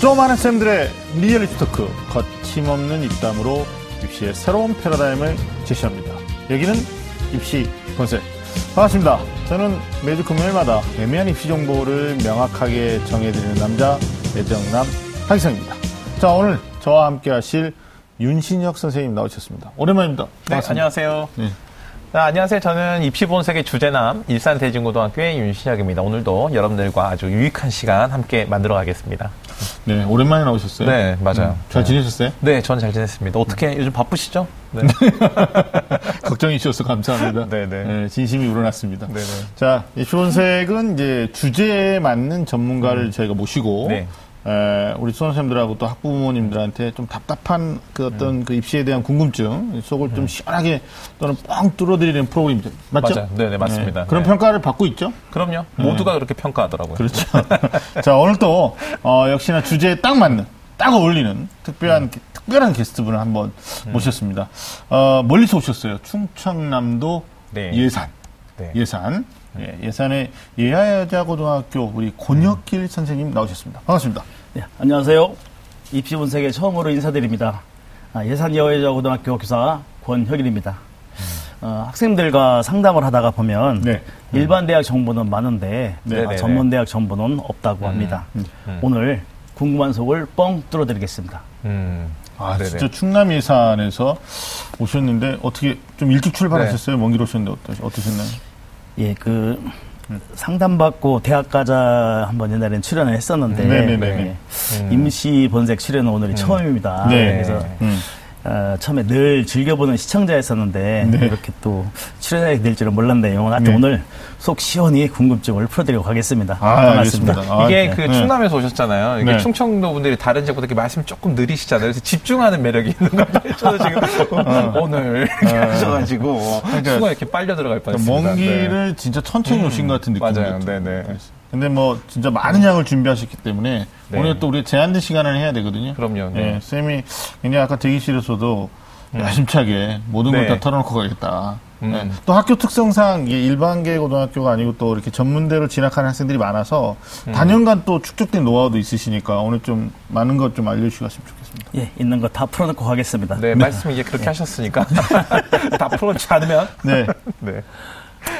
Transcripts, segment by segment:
좀 아는 쌤들의 리얼 입시 토크 거침없는 입담으로 입시의 새로운 패러다임을 제시합니다. 여기는 입시 본색 반갑습니다. 저는 매주 금요일마다 애매한 입시 정보를 명확하게 정해드리는 남자 애정남 한기성입니다. 자 오늘 저와 함께 하실 윤신혁 선생님 나오셨습니다. 오랜만입니다. 네, 반갑습니다. 안녕하세요. 네. 자, 안녕하세요. 저는 입시본색의 주제남 일산 대진고등학교의 윤시혁입니다. 오늘도 여러분들과 아주 유익한 시간 함께 만들어 가겠습니다. 네, 오랜만에 나오셨어요. 네, 맞아요. 잘 지내셨어요? 네, 전 잘 지냈습니다. 어떻게 요즘 바쁘시죠? 네. 걱정이 주셔서 감사합니다. 네네. 진심이 우러났습니다. 네네. 자, 입시본색은 이제 주제에 맞는 전문가를 저희가 모시고, 네. 에, 우리 수험생들하고 또 학부모님들한테 좀 답답한 그 어떤 음. 그 입시에 대한 궁금증 속을 좀 시원하게 또는 뻥 뚫어드리는 프로그램입니다. 맞죠? 맞아요. 네네, 맞습니다. 그런 네. 평가를 받고 있죠? 그럼요. 모두가 그렇게 평가하더라고요. 그렇죠. 자, 오늘 또, 어, 역시나 주제에 딱 맞는, 딱 어울리는 특별한, 음. 특별한 게스트분을 한번 모셨습니다. 어, 멀리서 오셨어요. 충청남도 네. 예산. 네. 예산. 예, 예산의 예하여자고등학교 우리 권혁길 선생님 나오셨습니다. 반갑습니다. 네, 안녕하세요. 입시 분석에 처음으로 인사드립니다. 아, 예산여여자고등학교 교사 권혁일입니다. 어, 학생들과 상담을 하다가 보면 네. 일반 대학 정보는 많은데 네, 아, 네, 네. 전문 대학 정보는 없다고 합니다. 음. 오늘 궁금한 속을 뻥 뚫어드리겠습니다. 음. 아, 네네. 진짜 충남 예산에서 오셨는데 어떻게 좀 일찍 출발하셨어요? 먼길 오셨는데 어떠, 어떠셨나요? 예, 그 상담받고 대학 가자 한번 옛날엔 출연을 했었는데 네네네. 예, 음. 임시 본색 출연은 오늘이 처음입니다. 네. 그래서 음. 어, 처음에 늘 즐겨보는 시청자였었는데 네. 이렇게 또 출연하게 될 줄은 몰랐네요. 하여튼 네. 오늘 속 시원히 궁금증을 풀어드리고 가겠습니다. 아, 반갑습니다. 알겠습니다. 아, 이게 네. 그 네. 충남에서 오셨잖아요. 이게 네. 충청도 분들이 다른 지역보다 이렇게 말씀이 조금 느리시잖아요. 그래서 집중하는 매력이 있는 것 같아요. 저도 지금 오늘 이렇게 하셔가지고 수가 이렇게 빨려 들어갈 뻔했습니다. 어. 먼 네. 길을 진짜 천천히 오신 것 같은 느낌이 맞아요. 네네. 근데 뭐 진짜 많은 양을 준비하셨기 때문에 네. 오늘 또 우리 제한된 시간을 해야 되거든요. 그럼요. 네. 예, 쌤이 굉장히 아까 대기실에서도 야심차게 모든 걸 네. 다 털어놓고 가겠다. 음. 예, 또 학교 특성상 이게 일반계 고등학교가 아니고 또 이렇게 전문대로 진학하는 학생들이 많아서 음. 단연간 또 축적된 노하우도 있으시니까 오늘 좀 많은 것 좀 알려주셨으면 좋겠습니다. 예, 있는 거 다 풀어놓고 가겠습니다. 네, 말씀 이제 그렇게 하셨으니까 다 풀어놓지 않으면 네. 네.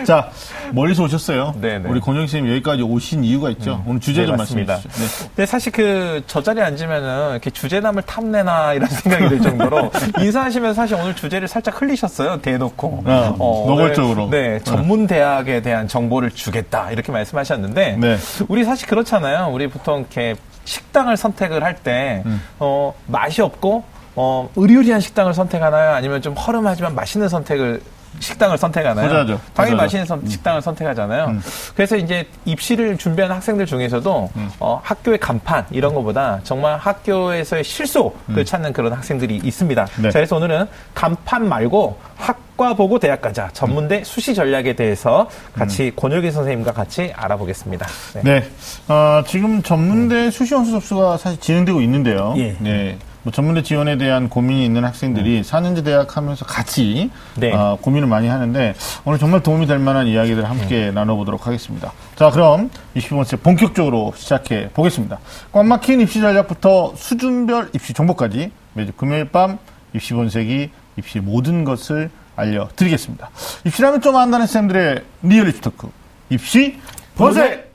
자, 멀리서 오셨어요. 네, 네. 우리 권영 쌤 여기까지 오신 이유가 있죠. 오늘 주제 네, 좀 맞습니다. 말씀해 주시죠. 네. 근데 사실 그 저 자리에 앉으면은 이렇게 주제남을 탐내나 이런 생각이 들 정도로 인사하시면서 사실 오늘 주제를 살짝 흘리셨어요. 대놓고. 아, 오늘, 노골적으로. 네, 전문 대학에 대한 정보를 주겠다 이렇게 말씀하셨는데 네. 우리 사실 그렇잖아요. 우리 보통 이렇게 식당을 선택을 할때 음. 어, 맛이 없고 어, 의리의리한 식당을 선택하나요? 아니면 좀 허름하지만 맛있는 선택을 식당을 선택하나요? 후자죠. 당연히. 맛있는 선- 식당을 선택하잖아요. 음. 그래서 이제 입시를 준비하는 학생들 중에서도 어, 학교의 간판 이런 것보다 정말 학교에서의 실속을 찾는 그런 학생들이 있습니다. 음. 네. 자, 그래서 오늘은 간판 말고 학과 보고 대학 가자 전문대 수시 전략에 대해서 같이 권혁기 선생님과 같이 알아보겠습니다. 네. 네. 어, 지금 전문대 수시 원수 접수가 사실 진행되고 있는데요. 예. 네. 뭐 전문대 지원에 대한 고민이 있는 학생들이 4년제 대학 하면서 같이 네. 어, 고민을 많이 하는데 오늘 정말 도움이 될 만한 이야기들을 함께 나눠보도록 하겠습니다. 자, 그럼 20번째 본격적으로 시작해 보겠습니다. 꽉 막힌 입시 전략부터 수준별 입시 정보까지 매주 금요일 밤 입시 본색이 입시 모든 것을 알려드리겠습니다. 입시라면 좀 아는 쌤들의 리얼 입시 토크. 입시 본색!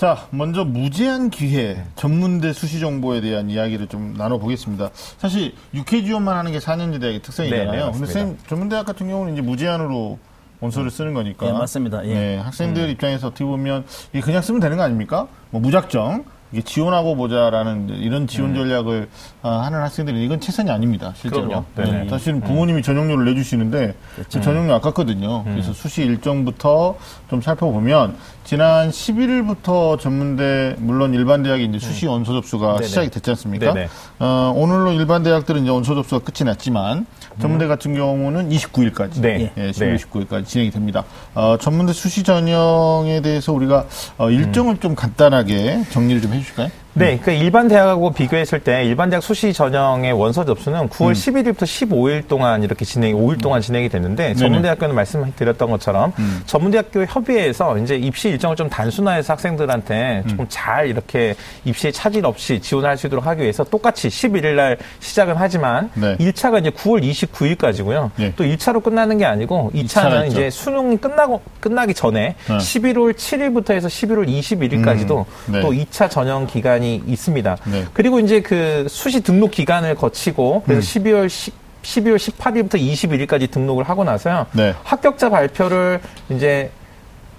자, 먼저 무제한 기회 전문대 수시 정보에 대한 이야기를 좀 나눠보겠습니다. 사실 6회 지원만 하는 게 4년제 대학의 특성이잖아요. 네, 네, 근데. 쌤 전문대학 같은 경우는 이제 무제한으로 원서를 쓰는 거니까. 예, 맞습니다. 예. 네, 학생들 입장에서 어떻게 보면 그냥 쓰면 되는 거 아닙니까? 뭐 무작정 이게 지원하고 보자라는 이런 지원 전략을 아, 하는 학생들은 이건 최선이 아닙니다. 실제로. 네, 사실은 부모님이 전용료를 내주시는데 그 전용료 아깝거든요. 그래서 수시 일정부터 좀 살펴보면 지난 11일부터 전문대 물론 일반 대학이 이제 수시 원서 접수가 네네. 시작이 됐지 않습니까? 네네. 어, 오늘로 일반 대학들은 이제 원서 접수가 끝이 났지만 전문대 같은 경우는 29일까지 네. 예, 네. 12월 29일까지 진행이 됩니다. 어, 전문대 수시 전형에 대해서 우리가 어, 일정을 좀 간단하게 정리를 좀 해 주실까요? 네, 그러니까 일반 대학하고 비교했을 때 일반 대학 수시 전형의 원서 접수는 9월 11일부터 15일 동안 이렇게 진행, 5일 동안 진행이 됐는데 전문대학교는 말씀드렸던 것처럼 전문대학교 협의회에서 이제 입시 일정을 좀 단순화해서 학생들한테 조금 잘 이렇게 입시에 차질 없이 지원할 수 있도록 하기 위해서 똑같이 11일 날 시작은 하지만 네. 1차가 이제 9월 29일까지고요. 네. 또 1차로 끝나는 게 아니고 이차가 2차는 있죠. 이제 수능이 끝나고 끝나기 전에 네. 11월 7일부터 해서 11월 21일까지도 음, 네. 또 2차 전형 기간 이 있습니다. 네. 그리고 이제 그 수시 등록 기간을 거치고 그래서 12월 10, 12월 18일부터 21일까지 등록을 하고 나서요. 네. 합격자 발표를 이제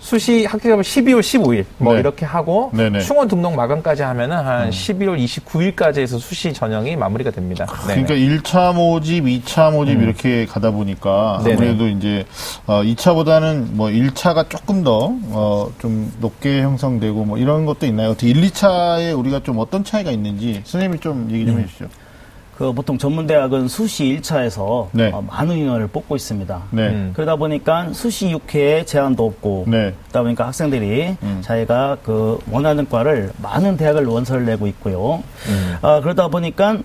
수시 합격자 12월 15일 뭐 네. 이렇게 하고 네네. 충원 등록 마감까지 하면은 한 12월 29일까지 해서 수시 전형이 마무리가 됩니다. 네네. 그러니까 1차 모집, 2차 모집 이렇게 가다 보니까 음. 네네. 아무래도 이제 어, 2차보다는 뭐 1차가 조금 더 어, 좀 높게 형성되고 뭐 이런 것도 있나요? 어떻게 1, 2차에 우리가 좀 어떤 차이가 있는지 선생님이 좀 얘기 네. 좀 해주시죠. 그 보통 전문대학은 수시 1차에서 네. 어, 많은 인원을 뽑고 있습니다. 네. 음. 그러다 보니까 수시 6회에 제한도 없고 네. 그러다 보니까 학생들이 음. 자기가 그 원하는 과를 많은 대학을 원서를 내고 있고요. 음. 아, 그러다 보니까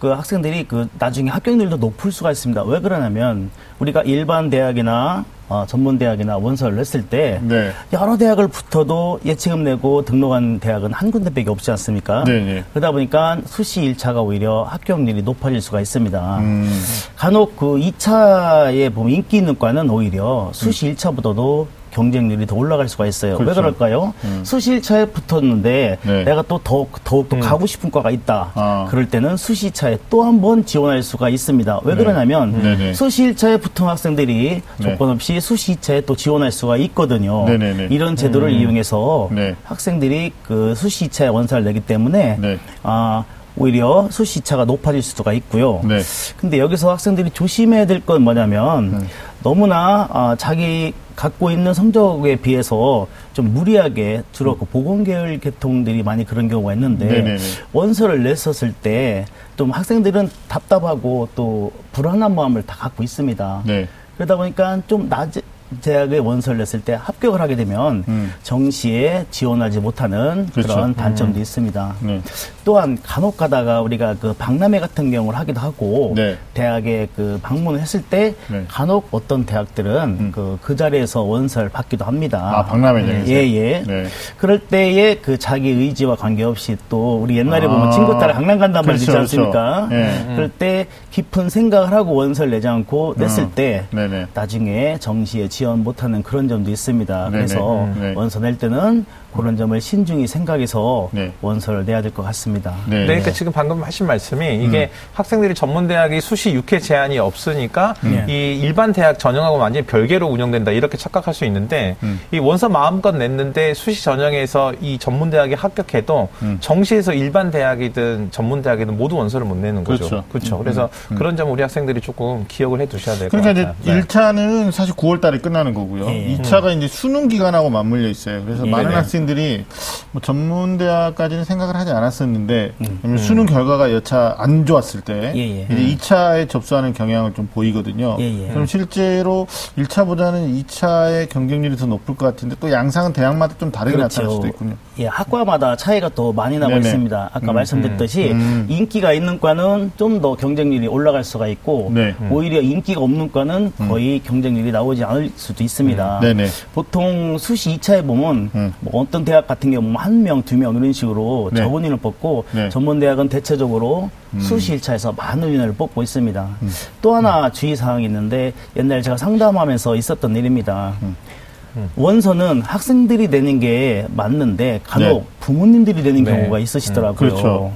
그 학생들이 그 나중에 합격률도 높을 수가 있습니다. 왜 그러냐면 우리가 일반 대학이나 어, 전문 대학이나 원서를 냈을 때 네. 여러 대학을 붙어도 예치금 내고 등록한 대학은 한 군데밖에 없지 않습니까? 네, 네. 그러다 보니까 수시 1차가 오히려 합격률이 높아질 수가 있습니다. 음. 간혹 그 2차에 보면 인기 있는 과는 오히려 수시 1차보다도 경쟁률이 더 올라갈 수가 있어요. 왜 그렇죠. 그럴까요? 음. 수시 1차에 붙었는데 네. 내가 또 더욱, 더욱 더 음. 가고 싶은 과가 있다. 아. 그럴 때는 수시 2차에 또 한 번 지원할 수가 있습니다. 왜 네. 그러냐면 네네. 수시 1차에 붙은 학생들이 네. 조건 없이 수시 2차에 또 지원할 수가 있거든요. 네네네. 이런 제도를 이용해서 네. 학생들이 그 수시 2차에 원서를 내기 때문에 네. 아, 오히려 수시 2차가 높아질 수가 있고요. 네. 근데 여기서 학생들이 조심해야 될 건 뭐냐면 음. 너무나 아, 자기 갖고 있는 성적에 비해서 좀 무리하게 주로 그 보건계열 계통들이 많이 그런 경우가 있는데 네네네. 원서를 냈었을 때 좀 학생들은 답답하고 또 불안한 마음을 다 갖고 있습니다. 네. 그러다 보니까 좀 낮은 대학에 원서를 냈을 때 합격을 하게 되면 음. 정시에 지원하지 못하는 그 그렇죠. 런 단점도 있습니다. 네. 또한 간혹 가다가 우리가 그 박람회 같은 경우를 하기도 하고 네. 대학에 그 방문을 했을 때 네. 간혹 어떤 대학들은 음. 그, 그 자리에서 원서를 받기도 합니다. 아, 박람회장에서? 예, 예. 네. 그럴 때에 그 자기 의지와 관계없이 또 우리 옛날에 아. 보면 친구 따라 강남 간단 말 그렇죠, 있지 않습니까? 그렇죠. 예. 그럴 때 깊은 생각을 하고 원서를 내지 않고 냈을 음. 때. 나중에 정시에 지원 못하는 그런 점도 있습니다. 네네. 그래서 음. 네. 원서 낼 때는 그런 점을 신중히 생각해서 네. 원서를 내야 될 것 같습니다. 네. 네, 그러니까 지금 방금 하신 말씀이 이게 학생들이 전문 대학이 수시 6회 제한이 없으니까 음. 이 일반 대학 전형하고 완전히 별개로 운영된다 이렇게 착각할 수 있는데 음. 이 원서 마음껏 냈는데 수시 전형에서 이 전문 대학에 합격해도 음. 정시에서 일반 대학이든 전문 대학이든 모두 원서를 못 내는 거죠. 그렇죠. 그렇죠. 그래서 그런 점 우리 학생들이 조금 기억을 해 두셔야 될것 그러니까 같아요. 이제 네. 1차는 사실 9월 달에 끝나는 거고요. 예. 2차가 이제 수능 기간하고 맞물려 있어요. 그래서 예. 많은 네네. 학생들이 뭐 전문대학까지는 생각을 하지 않았었는데 음. 수능 결과가 여차 안 좋았을 때 예, 예. 이제 2차에 접수하는 경향을 좀 보이거든요. 예, 예. 그럼 실제로 1차보다는 2차의 경쟁률이 더 높을 것 같은데 또 양상은 대학마다 좀 다르게 나타날 수도 있군요. 예, 학과마다 차이가 더 많이 나고 네네. 있습니다. 아까 음, 말씀드렸듯이 음. 인기가 있는 과는 좀 더 경쟁률이 올라갈 수가 있고 네. 오히려 인기가 없는 과는 거의 경쟁률이 나오지 않을 수도 있습니다. 음. 보통 수시 2차에 보면 음. 뭐 어떤 대학 같은 경우 한 명, 두 명 이런 식으로 네. 적은 인을 뽑고 네. 전문 대학은 대체적으로 수시 1차에서 많은 인을 뽑고 있습니다. 또 하나 주의 사항이 있는데 옛날에 제가 상담하면서 있었던 일입니다. 원서는 학생들이 내는 게 맞는데 간혹 네. 부모님들이 내는 네. 경우가 있으시더라고요. 그렇죠.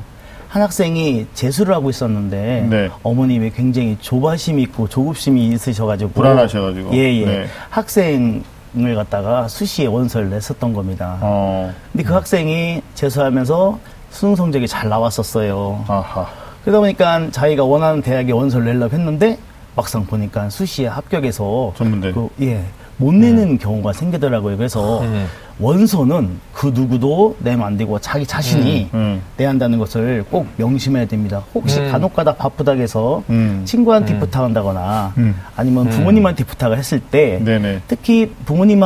한 학생이 재수를 하고 있었는데 네. 어머님이 굉장히 조바심이 있고 조급심이 있으셔가지고 불안하셔가지고. 예예 네. 학생 을 갖다가 수시에 원서를 냈었던 겁니다. 어, 근데 그 학생이 재수하면서 수능 성적이 잘 나왔었어요. 아하. 그러다 보니까 자기가 원하는 대학에 원서를 내려고 했는데 막상 보니까 수시에 합격해서 전문대. 그, 예, 못 내는 경우가 생기더라고요. 그래서 음. 원서는 그 누구도 내면 안 되고 자기 자신이 음, 음. 내야 한다는 것을 꼭 명심해야 됩니다. 혹시 음. 간혹가다 바쁘다고 해서 음. 친구한테 부탁한다거나 음. 아니면 부모님한테 부탁을 했을 때 네네. 특히 부모님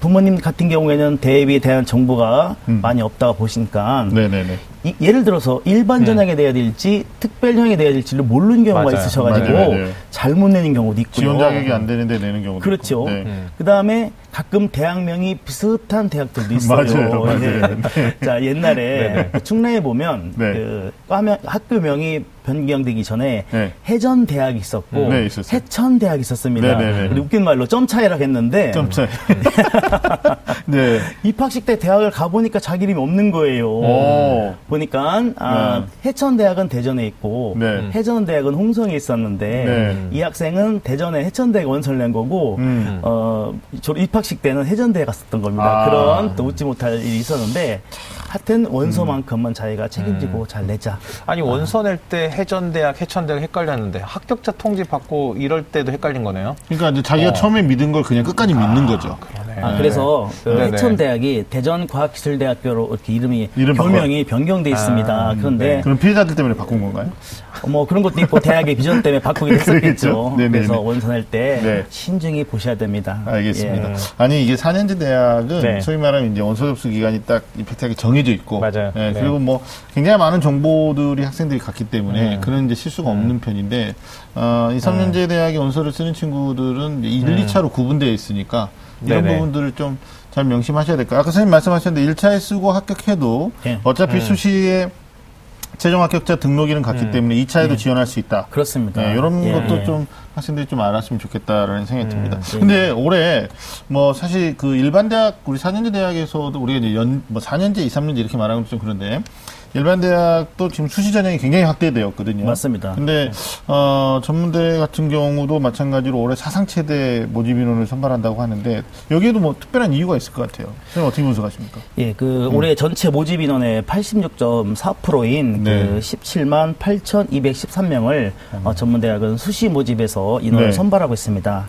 부모님 같은 경우에는 대비에 대한 정보가 음. 많이 없다고 보시니까 네네네. 이- 예를 들어서 일반 전형에 대야 될지 특별형에 대야 될지를 모르는 경우가 맞아요. 있으셔가지고 맞아요, 맞아요. 잘못 내는 경우도 있고요. 지원 자격이 안 되는데 내는 경우도 그렇죠. 네. 음. 그 다음에 가끔 대학명이 비슷한 대학들도 있어요. 맞아요, 맞아요. 네. 자 옛날에 그 충남에 보면 네. 그 과명 학교명이 변경되기 전에 네. 해전 대학이 있었고 네, 있었어요. 해천 대학이 있었습니다. 네, 네, 네. 근데 웃긴 말로 점 차이라고 했는데 점 차이. 네. 입학식 때 대학을 가보니까 자기 이름이 없는 거예요. 오. 보니까 아, 해천 대학은 대전에 있고 네. 해전 대학은 홍성에 있었는데 네. 이 학생은 대전에 해천 대학 원서를 낸 거고 음. 어, 입학식 때는 해전대에 갔었던 겁니다. 아. 그런 또 웃지 못할 일이 있었는데 하여튼 원서만큼은 자기가 책임지고 잘 내자. 아니 원서 낼 때 해전대학, 해천대학 헷갈렸는데 합격자 통지 받고 이럴 때도 헷갈린 거네요. 그러니까 이제 자기가 처음에 믿은 걸 그냥 끝까지 믿는 거죠. 그러네. 아, 그래서 그 네네. 해천대학이 대전과학기술대학교로 이렇게 이름이 이름 교명이 변경돼 있습니다. 아, 그런데 그럼 피해자들 때문에 바꾼 건가요? 어, 뭐 그런 것도 있고 대학의 비전 때문에. 했었겠죠. 네네네. 그래서 원서 낼때 네. 신중히 보셔야 됩니다. 알겠습니다. 예. 아니 이게 4년제 대학은 네. 소위 말하면 이제 원서 접수 기간이 딱 임팩트하게 정해 져 있고, 맞아요. 예, 네. 그리고 뭐 굉장히 많은 정보들이 학생들이 갖기 때문에 음. 그런 이제 실수가 없는 편인데 어, 이 3년제 대학의 원서를 쓰는 친구들은 이제 1, 2차로 구분되어 있으니까 이런 네네. 부분들을 좀 잘 명심하셔야 될 거예요. 아까 선생님 말씀하셨는데 1차에 쓰고 합격해도 예. 어차피 수시에 최종 합격자 등록일은 같기 때문에 2차에도 지원할 수 있다. 그렇습니다. 네, 이런 예. 것도 좀 학생들이 좀 알았으면 좋겠다라는 생각이 듭니다. 네. 근데 올해 뭐 사실 그 일반 대학 우리 4년제 대학에서도 우리가 이제 연 뭐 4년제, 2, 3년제 이렇게 말하면 좀 그런데 일반 대학도 지금 수시 전형이 굉장히 확대되었거든요. 맞습니다. 근데 어 전문대 같은 경우도 마찬가지로 올해 사상 최대 모집 인원을 선발한다고 하는데 여기에도 뭐 특별한 이유가 있을 것 같아요. 선생님 어떻게 분석하십니까? 예, 그 올해 전체 모집 인원의 86.4%인 음. 네. 그 17만 8,213명을 어, 전문대학은 수시 모집에서 인원을 네. 선발하고 있습니다.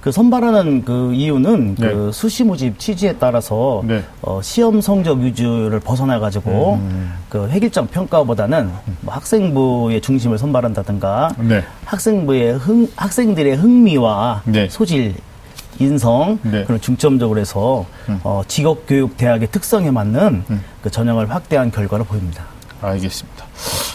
그 선발하는 그 이유는 네. 그 수시 모집 취지에 따라서 네. 어, 시험 성적 위주를 벗어나 가지고 음. 그 획일적 평가보다는 뭐 학생부의 중심을 선발한다든가 네. 학생부의 흥, 학생들의 흥미와 네. 소질, 인성 네. 그런 중점적으로 해서 음. 어, 직업교육 대학의 특성에 맞는 그 전형을 확대한 결과를 보입니다. 알겠습니다.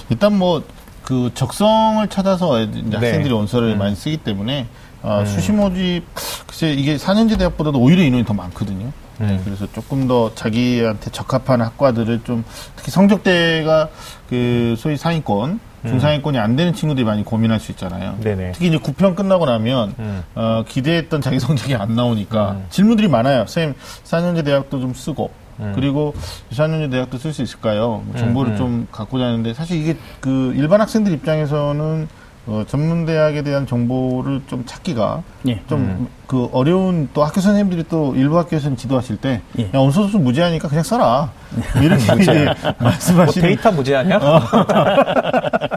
일단 뭐 그 적성을 찾아서 이제 네. 학생들이 원서를 많이 쓰기 때문에 어, 수시 모집 글쎄 이게 4년제 대학보다도 오히려 인원이 더 많거든요. 네, 그래서 조금 더 자기한테 적합한 학과들을 좀 특히 성적대가 그 소위 상위권 중상위권이 안 되는 친구들이 많이 고민할 수 있잖아요. 네네. 특히 이제 9편 끝나고 나면 음. 어, 기대했던 자기 성적이 안 나오니까 질문들이 많아요. 선생님 4년제 대학도 좀 쓰고 그리고 4년제 대학도 쓸 수 있을까요? 뭐 정보를 음. 좀 갖고 자는데 사실 이게 그 일반 학생들 입장에서는 어, 전문 대학에 대한 정보를 좀 찾기가 예. 좀그 어려운 또 학교 선생님들이 또 일부 학교에서는 지도하실 때 예. 야, 원서 접수 무제하니까 그냥 써라 이렇게 이제 뭐 말씀하시는 데이터 무제한이야?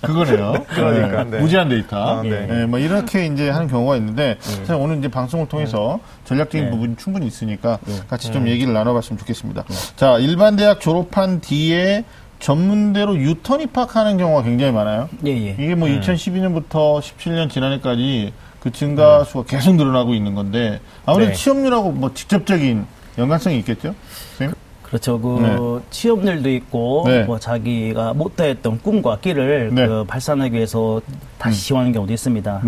그거네요. 그러니까, 네. 무제한 데이터. 아, 네. 네, 뭐 이렇게 이제 하는 경우가 있는데 사실 오늘 이제 방송을 통해서 전략적인 네. 부분이 충분히 있으니까 같이 좀 얘기를 나눠봤으면 좋겠습니다. 자, 일반 대학 졸업한 뒤에 전문대로 유턴 입학하는 경우가 굉장히 많아요. 예, 예. 이게 뭐 2012년부터 17년 지난해까지 그 증가 수가 계속 늘어나고 있는 건데 아무래도 네. 취업률하고 뭐 직접적인 연관성이 있겠죠? 선생님? 그렇죠. 그 취업률도 있고 네. 뭐 자기가 못다했던 꿈과 끼를 네. 그 발산하기 위해서 다시 지원하는 경우도 있습니다.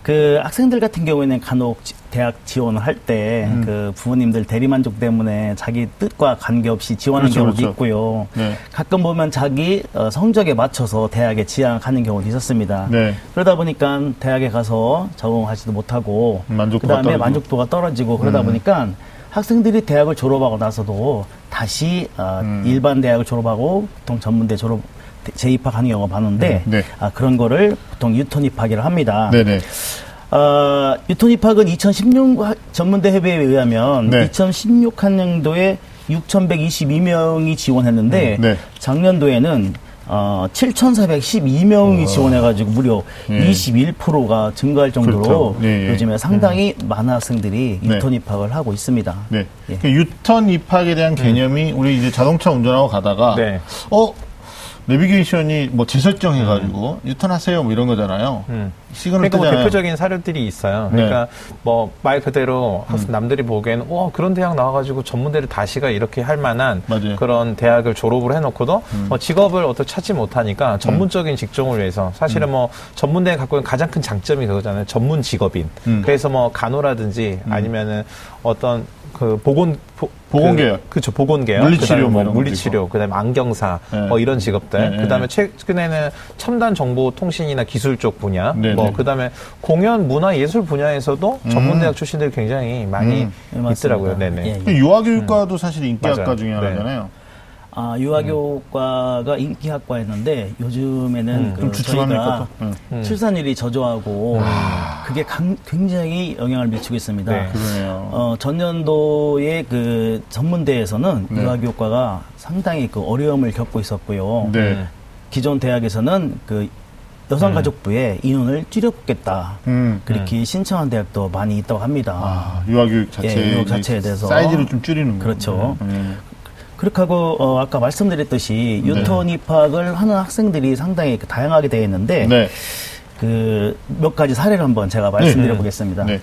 네. 그 학생들 같은 경우에는 간혹 지- 대학 지원을 할때 음. 그 부모님들 대리만족 때문에 자기 뜻과 관계없이 지원하는 그렇죠, 경우도 그렇죠. 있고요. 네. 가끔 보면 자기 어, 성적에 맞춰서 대학에 지향하는 경우도 있었습니다. 네. 그러다 보니까 대학에 가서 적응하지도 못하고 만족도가 그다음에 떨어지고. 만족도가 떨어지고 그러다 음. 보니까 학생들이 대학을 졸업하고 나서도 다시 어, 음. 일반 대학을 졸업하고 보통 전문대 졸업 재입학 하는 경우가 많은데 음, 네. 아, 그런 거를 보통 유턴 입학이라 합니다. 네네. 어, 유턴 입학은 2016 전문대 협의회에 의하면 네. 2016학년도에 6,122명이 지원했는데 음, 네. 작년도에는 어, 7,412명이 지원해가지고 무려 예. 21%가 증가할 정도로 그렇죠. 예, 예. 요즘에 상당히 많은 학생들이 네. 유턴 입학을 하고 있습니다. 네. 예. 그 유턴 입학에 대한 개념이 우리 이제 자동차 운전하고 가다가 네. 어 내비게이션이 뭐 재설정해가지고 유턴하세요 뭐 이런 거잖아요. 음. 시그널 그러니까 뭐 뜨잖아요. 대표적인 사례들이 있어요. 네. 그러니까 뭐 말 그대로 음. 남들이 보기에는 와 그런 대학 나와가지고 전문대를 다시가 이렇게 할 만한 맞아요. 음. 그런 대학을 졸업을 해놓고도 뭐 직업을 어떻게 찾지 못하니까 전문적인 직종을 위해서 사실은 음. 뭐 전문대가 갖고 있는 가장 큰 장점이 그거잖아요. 전문 직업인. 음. 그래서 뭐 간호라든지 아니면은 어떤 그 보건 보, 보건 계열. 그, 그렇죠 보건 계열 물리치료 그다음에 뭐뭐 물리치료 그다음에 안경사 네. 뭐 이런 직업들 네, 그다음에 네. 최근에는 첨단 정보 통신이나 기술 쪽 분야 네, 뭐 네. 그다음에 공연 문화 예술 분야에서도 전문 대학 출신들이 굉장히 많이 음. 네. 있더라고요. 네네. 예, 예. 그 유아교육과도 사실 인기학과. 중에 하나잖아요. 아, 유아교과가 인기학과였는데 요즘에는 음. 그? 저희가 또? 응. 음. 출산율이 저조하고 그게 강- 굉장히 영향을 미치고 있습니다. 네. 그러네요. 어, 전년도에 그 전문대에서는 네. 유아교과가 상당히 그 어려움을 겪고 있었고요. 네. 음. 기존 대학에서는 그 여성가족부에 인원을 줄여보겠다. 음. 그렇게 신청한 대학도 많이 있다고 합니다. 아, 유아교육 자체 예, 유학 자체에 대해서. 사이즈를 좀 줄이는 거. 그렇죠. 음. 그렇게 하고 어, 아까 말씀드렸듯이 네. 유턴 입학을 하는 학생들이 상당히 그 다양하게 되어 있는데 네. 그몇 가지 사례를 한번 제가 말씀드려 보겠습니다. 네.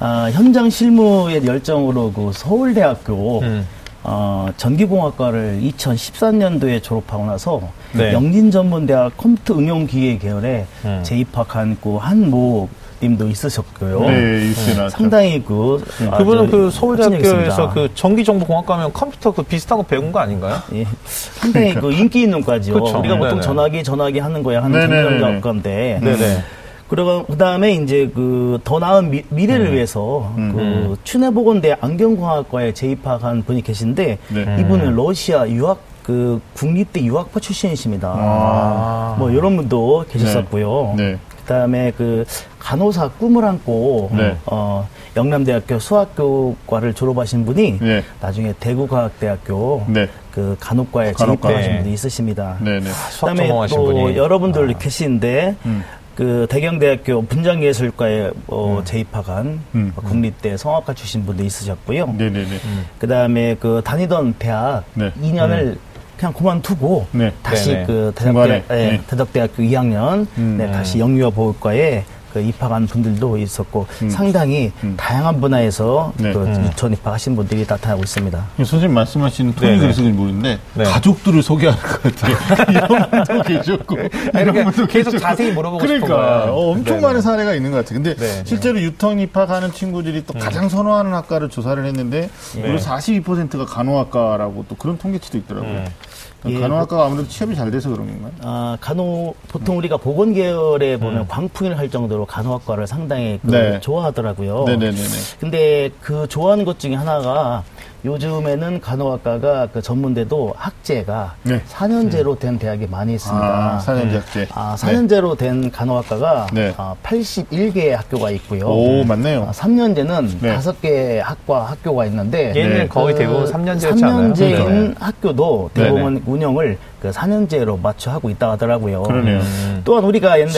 아, 현장 실무의 열정으로 그 서울대학교 음. 어, 전기공학과를 2013년도에 졸업하고 나서 네. 영진전문대학 컴퓨터 응용기계 계열에 음. 재입학한 그 한모 님도 있으셨고요. 네, 뉴스에 나왔죠. 상당히 그 그분은 아주 그 서울대학교에서. 그 전기정보공학과면 컴퓨터 그 비슷한 거 배운 거 아닌가요? 예, 상당히 그 인기 있는 과죠. 그쵸. 우리가 보통 네네. 전화기 전화기 하는 거야 하는. 전문학과인데 네네. 그리고 그다음에 이제 그 더 나은 미, 미래를 음. 위해서 그 춘해보건대 안경공학과에 재입학한 분이 계신데 네. 이분은 러시아 유학 그 국립대 유학파 출신이십니다. 아. 뭐 이런 분도 계셨었고요. 네. 그다음에 그 간호사 꿈을 안고 네. 어 영남대학교 수학교과를 졸업하신 분이 네. 나중에 대구과학대학교 네. 그 간호과에 간호과. 재입하신 네. 분이 있으십니다. 네, 네. 수학 그다음에 전공하신 또 분이. 여러분들 계신데 음. 그 대경대학교 분장예술과에 어, 재입학한 음. 국립대 성악과 출신 분도 있으셨고요. 네, 네, 네. 그다음에 그 다니던 대학 네. 2년을 그냥 그만두고 네. 다시 네네. 그 대덕대, 예, 네. 대덕대학교 2학년 음. 네, 다시 영유아 보호과에 그 입학한 분들도 있었고 음. 상당히 음. 다양한 분야에서 네. 그 음. 유치원 입학하신 분들이 나타나고 있습니다. 선생님 말씀하시는 톤이 네네. 그래서 그런지 모르는데 네. 가족들을 소개하는 것 같아요. 이런 분도 계셨고 이런 이렇게 분도 계속 계셨고. 자세히 물어보고 그러니까 싶은. 어, 엄청 네네. 많은 사례가 있는 것 같아요. 근데 네. 실제로 유턴 입학하는 친구들이 또 가장 선호하는 학과를 조사를 했는데 무려 42%가 간호학과라고 또 그런 통계치도 있더라고요. 음. 예, 간호학과가 아무래도 취업이 잘 돼서 그런 건가요? 아, 간호, 보통 우리가 보건 계열에 보면 광풍일 할 정도로 간호학과를 상당히 그 네. 좋아하더라고요. 네네네네. 근데 그 좋아하는 것 중에 하나가 요즘에는 간호학과가 그 전문대도 학제가 네. 4년제로 된 대학이 많이 있습니다. 아, 사년제 학제. 아, 4년제로 된 간호학과가 네. 아, 81개의 학교가 있고요. 오, 맞네요. 아, 3년제는 네. 다섯 개 학과 학교가 있는데 얘는 네. 거의 대부분 3년제였지 않아요? 3년제인 그러니까. 학교도. 대부분 운영을 그 4년제로 맞춰 하고 있다 하더라고요. 그러네요. 음. 또한 우리가 옛날에.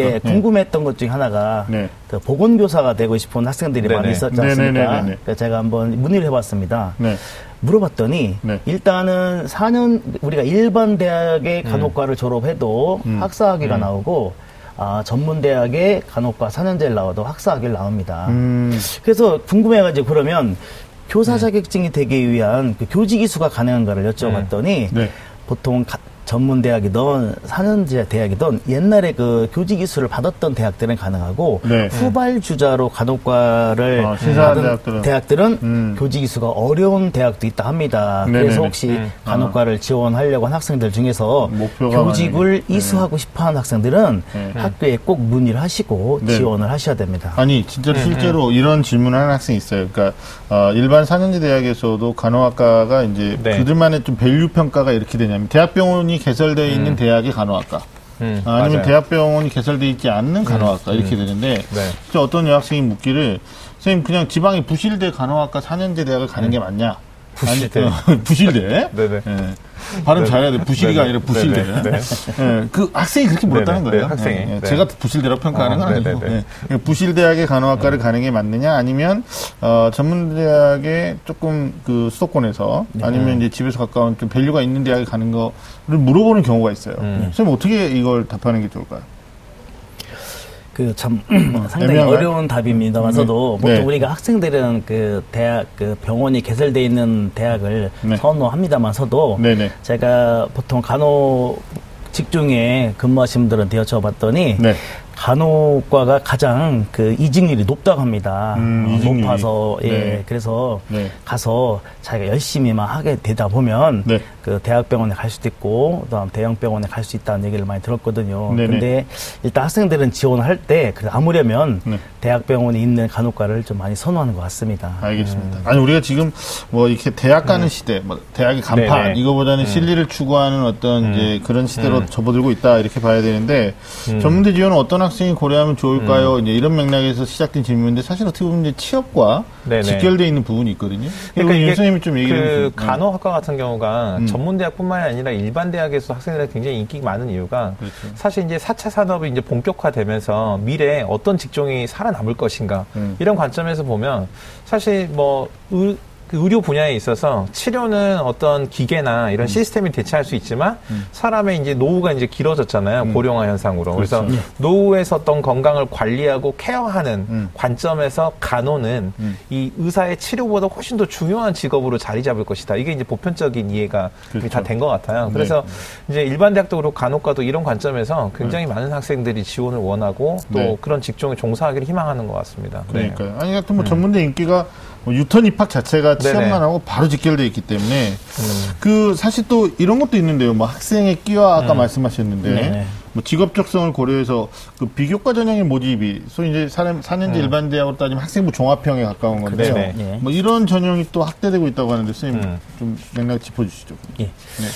예, 네. 궁금했던 것 중에 하나가 네. 그 보건교사가 되고 싶은 학생들이 네네. 많이 있었지. 않습니까? 그래서 제가 한번 문의를 해봤습니다. 네. 물어봤더니 네. 일단은 4년 우리가 일반 대학의 간호과를 졸업해도 음. 학사학위가 나오고 아, 전문 대학의 간호과 4년제를 나와도 학사학위를 나옵니다. 음, 그래서 궁금해가지고 그러면 교사 자격증이 되기 위한 그 교직 이수가 가능한가를 여쭤봤더니 네. 보통 가- 전문 대학이든 4년제 대학이든 옛날에 그 교직 이수를 받았던 대학들은 가능하고 네. 후발주자로 간호과를 아, 받은 대학들은. 대학들은 음. 교직 이수가 어려운 대학도 있다 합니다. 네네네. 그래서 혹시 음. 간호과를 지원하려고 한 학생들 중에서 교직을 만약에- 이수하고 싶어하는 학생들은 네. 학교에 꼭 문의를 하시고 네. 지원을 하셔야 됩니다. 아니 진짜로 실제로 이런 질문을 하는 학생이 있어요. 그러니까 어, 일반 4년제 대학에서도 간호학과가 이제 네. 그들만의 좀 value 평가가 이렇게 되냐면 대학병원이 개설되어 있는 대학의 간호학과 음, 아, 아니면 맞아요. 대학병원이 개설되어 있지 않는 간호학과 이렇게 되는데 네. 어떤 여학생이 묻기를 선생님 그냥 지방의 부실대 간호학과 4년제 대학을 가는 게 맞냐? 부실대. 아니, 어, 부실대. 네네. 예. 발음 네. 잘해야 돼. 부실이가. 아니라 부실대. 네. 예, 그 학생이 그렇게 물었다는 네네. 거예요. 네, 학생이. 예, 예. 네. 제가 부실대라고 평가하는 아, 건 아니고. 예. 부실대학의 간호학과를 가는 게 맞느냐, 아니면 어, 전문대학에 조금 그 수도권에서 아니면 이제 집에서 가까운 좀 value가 있는 대학에 가는 거를 물어보는 경우가 있어요. 음. 선생님 어떻게 이걸 답하는 게 좋을까요? 그참 상당히 애매한가요? 어려운 답입니다만서도 네. 보통 네. 우리가 학생들은 그 대학 그 병원이 개설돼 있는 대학을 네. 선호합니다만서도 네네. 제가 보통 간호 직종에 근무하신 분들한테 여쭤봤더니 네. 간호과가 가장 그 이직률이 높다고 합니다. 음, 어, 이직률이. 높아서 예 네. 그래서 네. 가서 자기가 열심히만 하게 되다 보면 네. 그 대학병원에 갈 수도 있고 그다음 대형병원에 갈 수 있다는 얘기를 많이 들었거든요. 네네. 근데 일단 학생들은 지원을 할때 아무려면 네. 대학병원에 있는 간호과를 좀 많이 선호하는 것 같습니다. 알겠습니다. 아니 우리가 지금 뭐 이렇게 대학 가는 시대, 뭐 대학의 간판 네네. 이거보다는 실리를 추구하는 어떤 이제 그런 시대로 접어들고 있다 이렇게 봐야 되는데 전문대 지원은 어떤 학생이 고려하면 좋을까요? 이제 이런 맥락에서 시작된 질문인데 사실 어떻게 보면 이제 취업과 네네. 직결돼 있는 부분이 있거든요. 그러니까 이게 윤 선생님이 좀 얘기를 그. 간호학과 같은 경우가 음. 전문 대학뿐만이 아니라 일반 대학에서 학생들이 굉장히 인기가 많은 이유가 그렇죠. 사실 이제 4차 산업이 이제 본격화되면서 미래에 어떤 직종이 살아남을 것인가 음. 이런 관점에서 보면 사실 뭐 의, 그 의료 분야에 있어서 치료는 어떤 기계나 음. 이런 시스템이 대체할 수 있지만 사람의 이제 노후가 이제 길어졌잖아요 고령화 현상으로 그래서 음. 그렇죠. 노후에서 어떤 건강을 관리하고 케어하는 음. 관점에서 간호는 음. 이 의사의 치료보다 훨씬 더 중요한 직업으로 자리 잡을 것이다. 이게 이제 보편적인 이해가 그렇죠. 다된 것 같아요. 네. 그래서 이제 일반 대학도 그렇고 간호과도 이런 관점에서 굉장히 많은 학생들이 지원을 원하고 또 네. 그런 직종에 종사하기를 희망하는 것 같습니다. 네. 그러니까요. 아니 하여튼 뭐 전문대 인기가 뭐 유턴 입학 자체가. 취업만 하고 바로 직결돼 있기 때문에 음. 그 사실 또 이런 것도 있는데요. 뭐 학생의 끼와 아까 음. 말씀하셨는데 네네. 뭐 직업 적성을 고려해서 그 비교과 전형의 모집이 소위 이제 사람 4년제 일반 대학으로 따지면 학생부 종합형에 가까운 건데요. 음. 네네. 예. 뭐 이런 전형이 또 확대되고 있다고 하는데 선생님 음. 좀 맥락 짚어주시죠. 예. 네.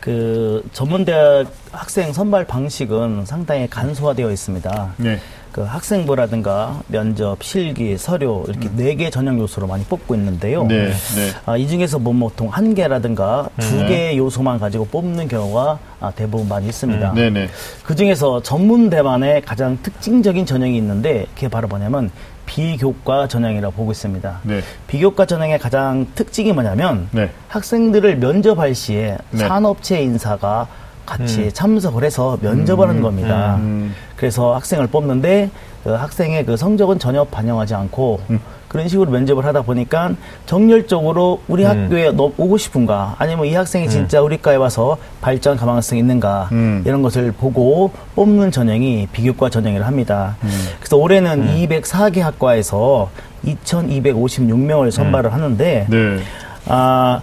그 전문 대학 학생 선발 방식은 상당히 간소화되어 있습니다. 네. 그 학생부라든가 면접, 실기, 서류 이렇게 네개 전형 요소로 많이 뽑고 있는데요. 음. 네. 네. 아, 이 중에서 뭐 보통 한 개라든가 두 네. 개 요소만 가지고 뽑는 경우가 아, 대부분 많이 있습니다. 네. 네. 그 중에서 전문 대만의 가장 특징적인 전형이 있는데 그게 바로 뭐냐면 비교과 전형이라고 보고 있습니다. 네. 비교과 전형의 가장 특징이 뭐냐면 네. 학생들을 면접할 시에 네. 산업체 인사가 같이 음. 참석을 해서 면접을 하는 겁니다. 음. 그래서 학생을 뽑는데 그 학생의 그 성적은 전혀 반영하지 않고 음. 그런 식으로 면접을 하다 보니까 정열적으로 우리 음. 학교에 너 오고 싶은가 아니면 이 학생이 진짜 우리 과에 와서 발전 가망성이 있는가 음. 이런 것을 보고 뽑는 전형이 비교과 전형이라 합니다. 음. 그래서 올해는 204개 학과에서 2,256명을 선발을 하는데 네. 아,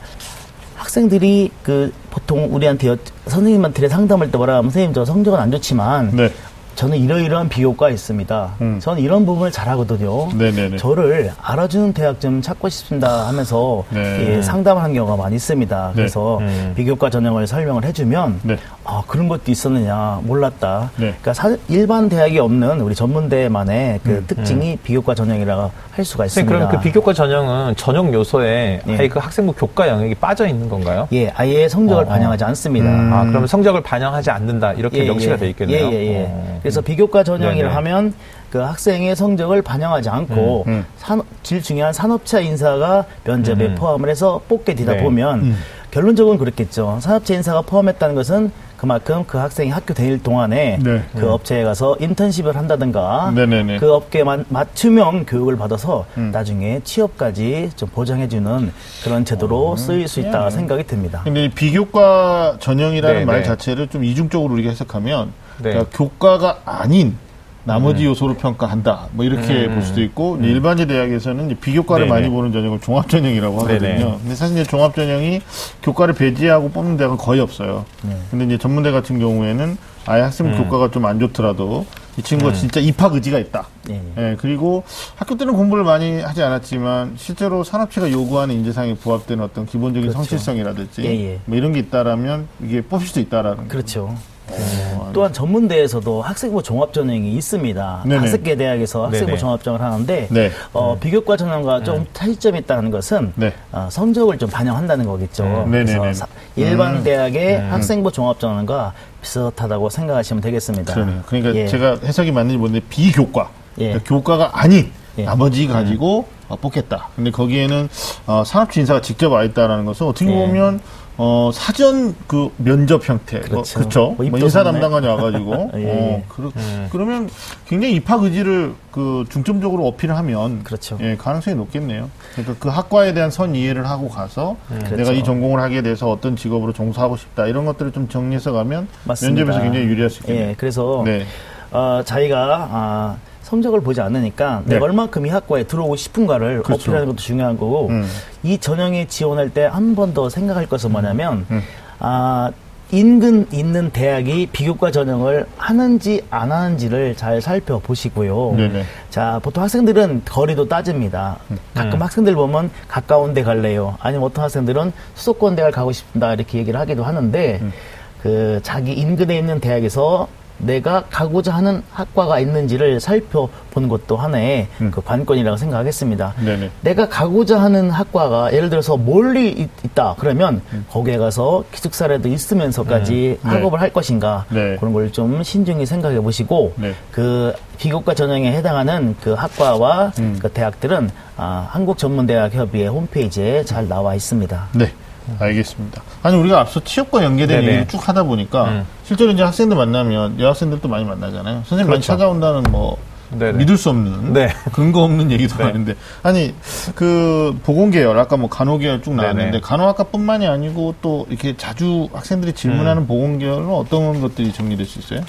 학생들이 그 보통 우리한테 여- 선생님한테 상담할 때 뭐라 하면 선생님 저 성적은 안 좋지만 네. 저는 이러이러한 비교가 있습니다. 음. 저는 이런 부분을 잘하거든요. 네네네. 저를 알아주는 대학 좀 찾고 싶습니다 하면서 네. 예, 상담을 하는 경우가 많이 있습니다. 네. 그래서 음. 비교과 전형을 설명을 해주면 네. 아 그런 것도 있었느냐 몰랐다. 네. 그러니까 사- 일반 대학이 없는 우리 전문대만의 그 음. 특징이 비교과 전형이라고 할 수가 있습니다. 그럼 그 비교과 전형은 전형 요소에 예. 아예 그 학생부 교과 영역이 빠져 있는 건가요? 예, 아예 성적을 어, 어. 반영하지 않습니다. 음. 아, 그러면 성적을 반영하지 않는다. 이렇게 예, 명시가 예. 돼 있겠네요. 예, 예, 예. 어. 그래서 비교과 전형이라 네네. 하면 그 학생의 성적을 반영하지 않고 음, 음. 산업, 제일 중요한 산업체 인사가 면접에 음. 포함을 해서 뽑게 되다 네. 보면 음. 결론적으로 그렇겠죠. 산업체 인사가 포함했다는 것은 그만큼 그 학생이 학교 다닐 동안에 네. 그 업체에 가서 인턴십을 한다든가 네네네. 그 업계에 마- 맞춤형 교육을 받아서 음. 나중에 취업까지 좀 보장해주는 그런 제도로 어, 쓰일 수 있다 생각이 듭니다. 근데 이 비교과 전형이라는 네, 말 네. 자체를 좀 이중적으로 우리가 해석하면 네. 그러니까 교과가 아닌 나머지 요소로 평가한다. 뭐 이렇게 음. 볼 수도 있고 이제 일반제 대학에서는 비교과를 네네. 많이 보는 전형을 종합 전형이라고 하거든요. 네네. 근데 사실 이제 종합 전형이 교과를 배제하고 뽑는 데가 거의 없어요. 네. 근데 이제 전문대 같은 경우에는 아예 학생 음. 교과가 좀 안 좋더라도 이 친구가 음. 진짜 입학 의지가 있다. 예. 예, 그리고 학교 때는 공부를 많이 하지 않았지만 실제로 산업체가 요구하는 인재상에 부합되는 어떤 기본적인 그렇죠. 성실성이라든지 예, 예. 뭐 이런 게 있다라면 이게 뽑힐 수 있다라는 그렇죠. 거. 어, 또한 전문대에서도 학생부 종합 전형이 있습니다. 네네. 다섯 개 대학에서 학생부 네네. 종합 전형을 하는데 네. 어, 비교과 전형과 좀 차이점이 있다는 것은 네. 어, 성적을 좀 반영한다는 거겠죠. 네네네. 그래서 사- 일반 음. 대학의 학생부 종합 전형과 비슷하다고 생각하시면 되겠습니다. 그러네요. 그러니까 예. 제가 해석이 맞는지 모르는데 비교과, 예. 그러니까 교과가 아닌 예. 나머지 가지고 어, 뽑겠다. 근데 거기에는 어, 산업지 인사가 직접 와 있다라는 것은 어떻게 예. 보면 어, 사전 그 면접 형태, 그렇죠. 어, 그쵸? 뭐뭐 입도 인사 선배. 담당관이 와가지고, 예, 어, 예. 그러, 그러면 굉장히 입학 의지를 그 중점적으로 어필을 하면, 그렇죠. 예, 가능성이 높겠네요. 그러니까 그 학과에 대한 선 이해를 하고 가서 내가 그렇죠. 이 전공을 하게 돼서 어떤 직업으로 종사하고 싶다 이런 것들을 좀 정리해서 가면 맞습니다. 면접에서 굉장히 유리할 수 있겠네요. 예, 그래서 네. 어, 자기가 아, 성적을 보지 않으니까 네. 내가 얼만큼 이 학과에 들어오고 싶은가를 그렇죠. 어필하는 것도 중요한 거고 음. 이 전형에 지원할 때 한 번 더 생각할 것은 뭐냐면 음. 아, 인근 있는 대학이 비교과 전형을 하는지 안 하는지를 잘 살펴보시고요. 네네. 자, 보통 학생들은 거리도 따집니다. 가끔 학생들 보면 가까운 데 갈래요. 아니면 어떤 학생들은 수도권 대학을 가고 싶다 이렇게 얘기를 하기도 하는데 그 자기 인근에 있는 대학에서 내가 가고자 하는 학과가 있는지를 살펴보는 것도 하나의 그 관건이라고 생각하겠습니다. 네네. 내가 가고자 하는 학과가 예를 들어서 멀리 있, 다 그러면 거기에 가서 기숙사라도 있으면서까지 음. 네. 학업을 할 것인가 네. 그런 걸 좀 신중히 생각해 보시고 네. 그 비교과 전형에 해당하는 그 학과와 음. 그 대학들은 아, 한국전문대학협의회 홈페이지에 잘 나와 있습니다. 네. 알겠습니다. 아니, 우리가 앞서 취업과 연계된 네네. 얘기를 쭉 하다 보니까, 음. 실제로 이제 학생들 만나면 여학생들도 많이 만나잖아요. 선생님 많이 그렇죠. 찾아온다는 뭐, 네네. 믿을 수 없는, 네. 근거 없는 얘기도 네. 많은데, 아니, 그, 보건계열, 아까 뭐 간호계열 쭉 나왔는데, 네네. 간호학과뿐만이 아니고 또 이렇게 자주 학생들이 질문하는 음. 보건계열은 어떤 것들이 정리될 수 있어요?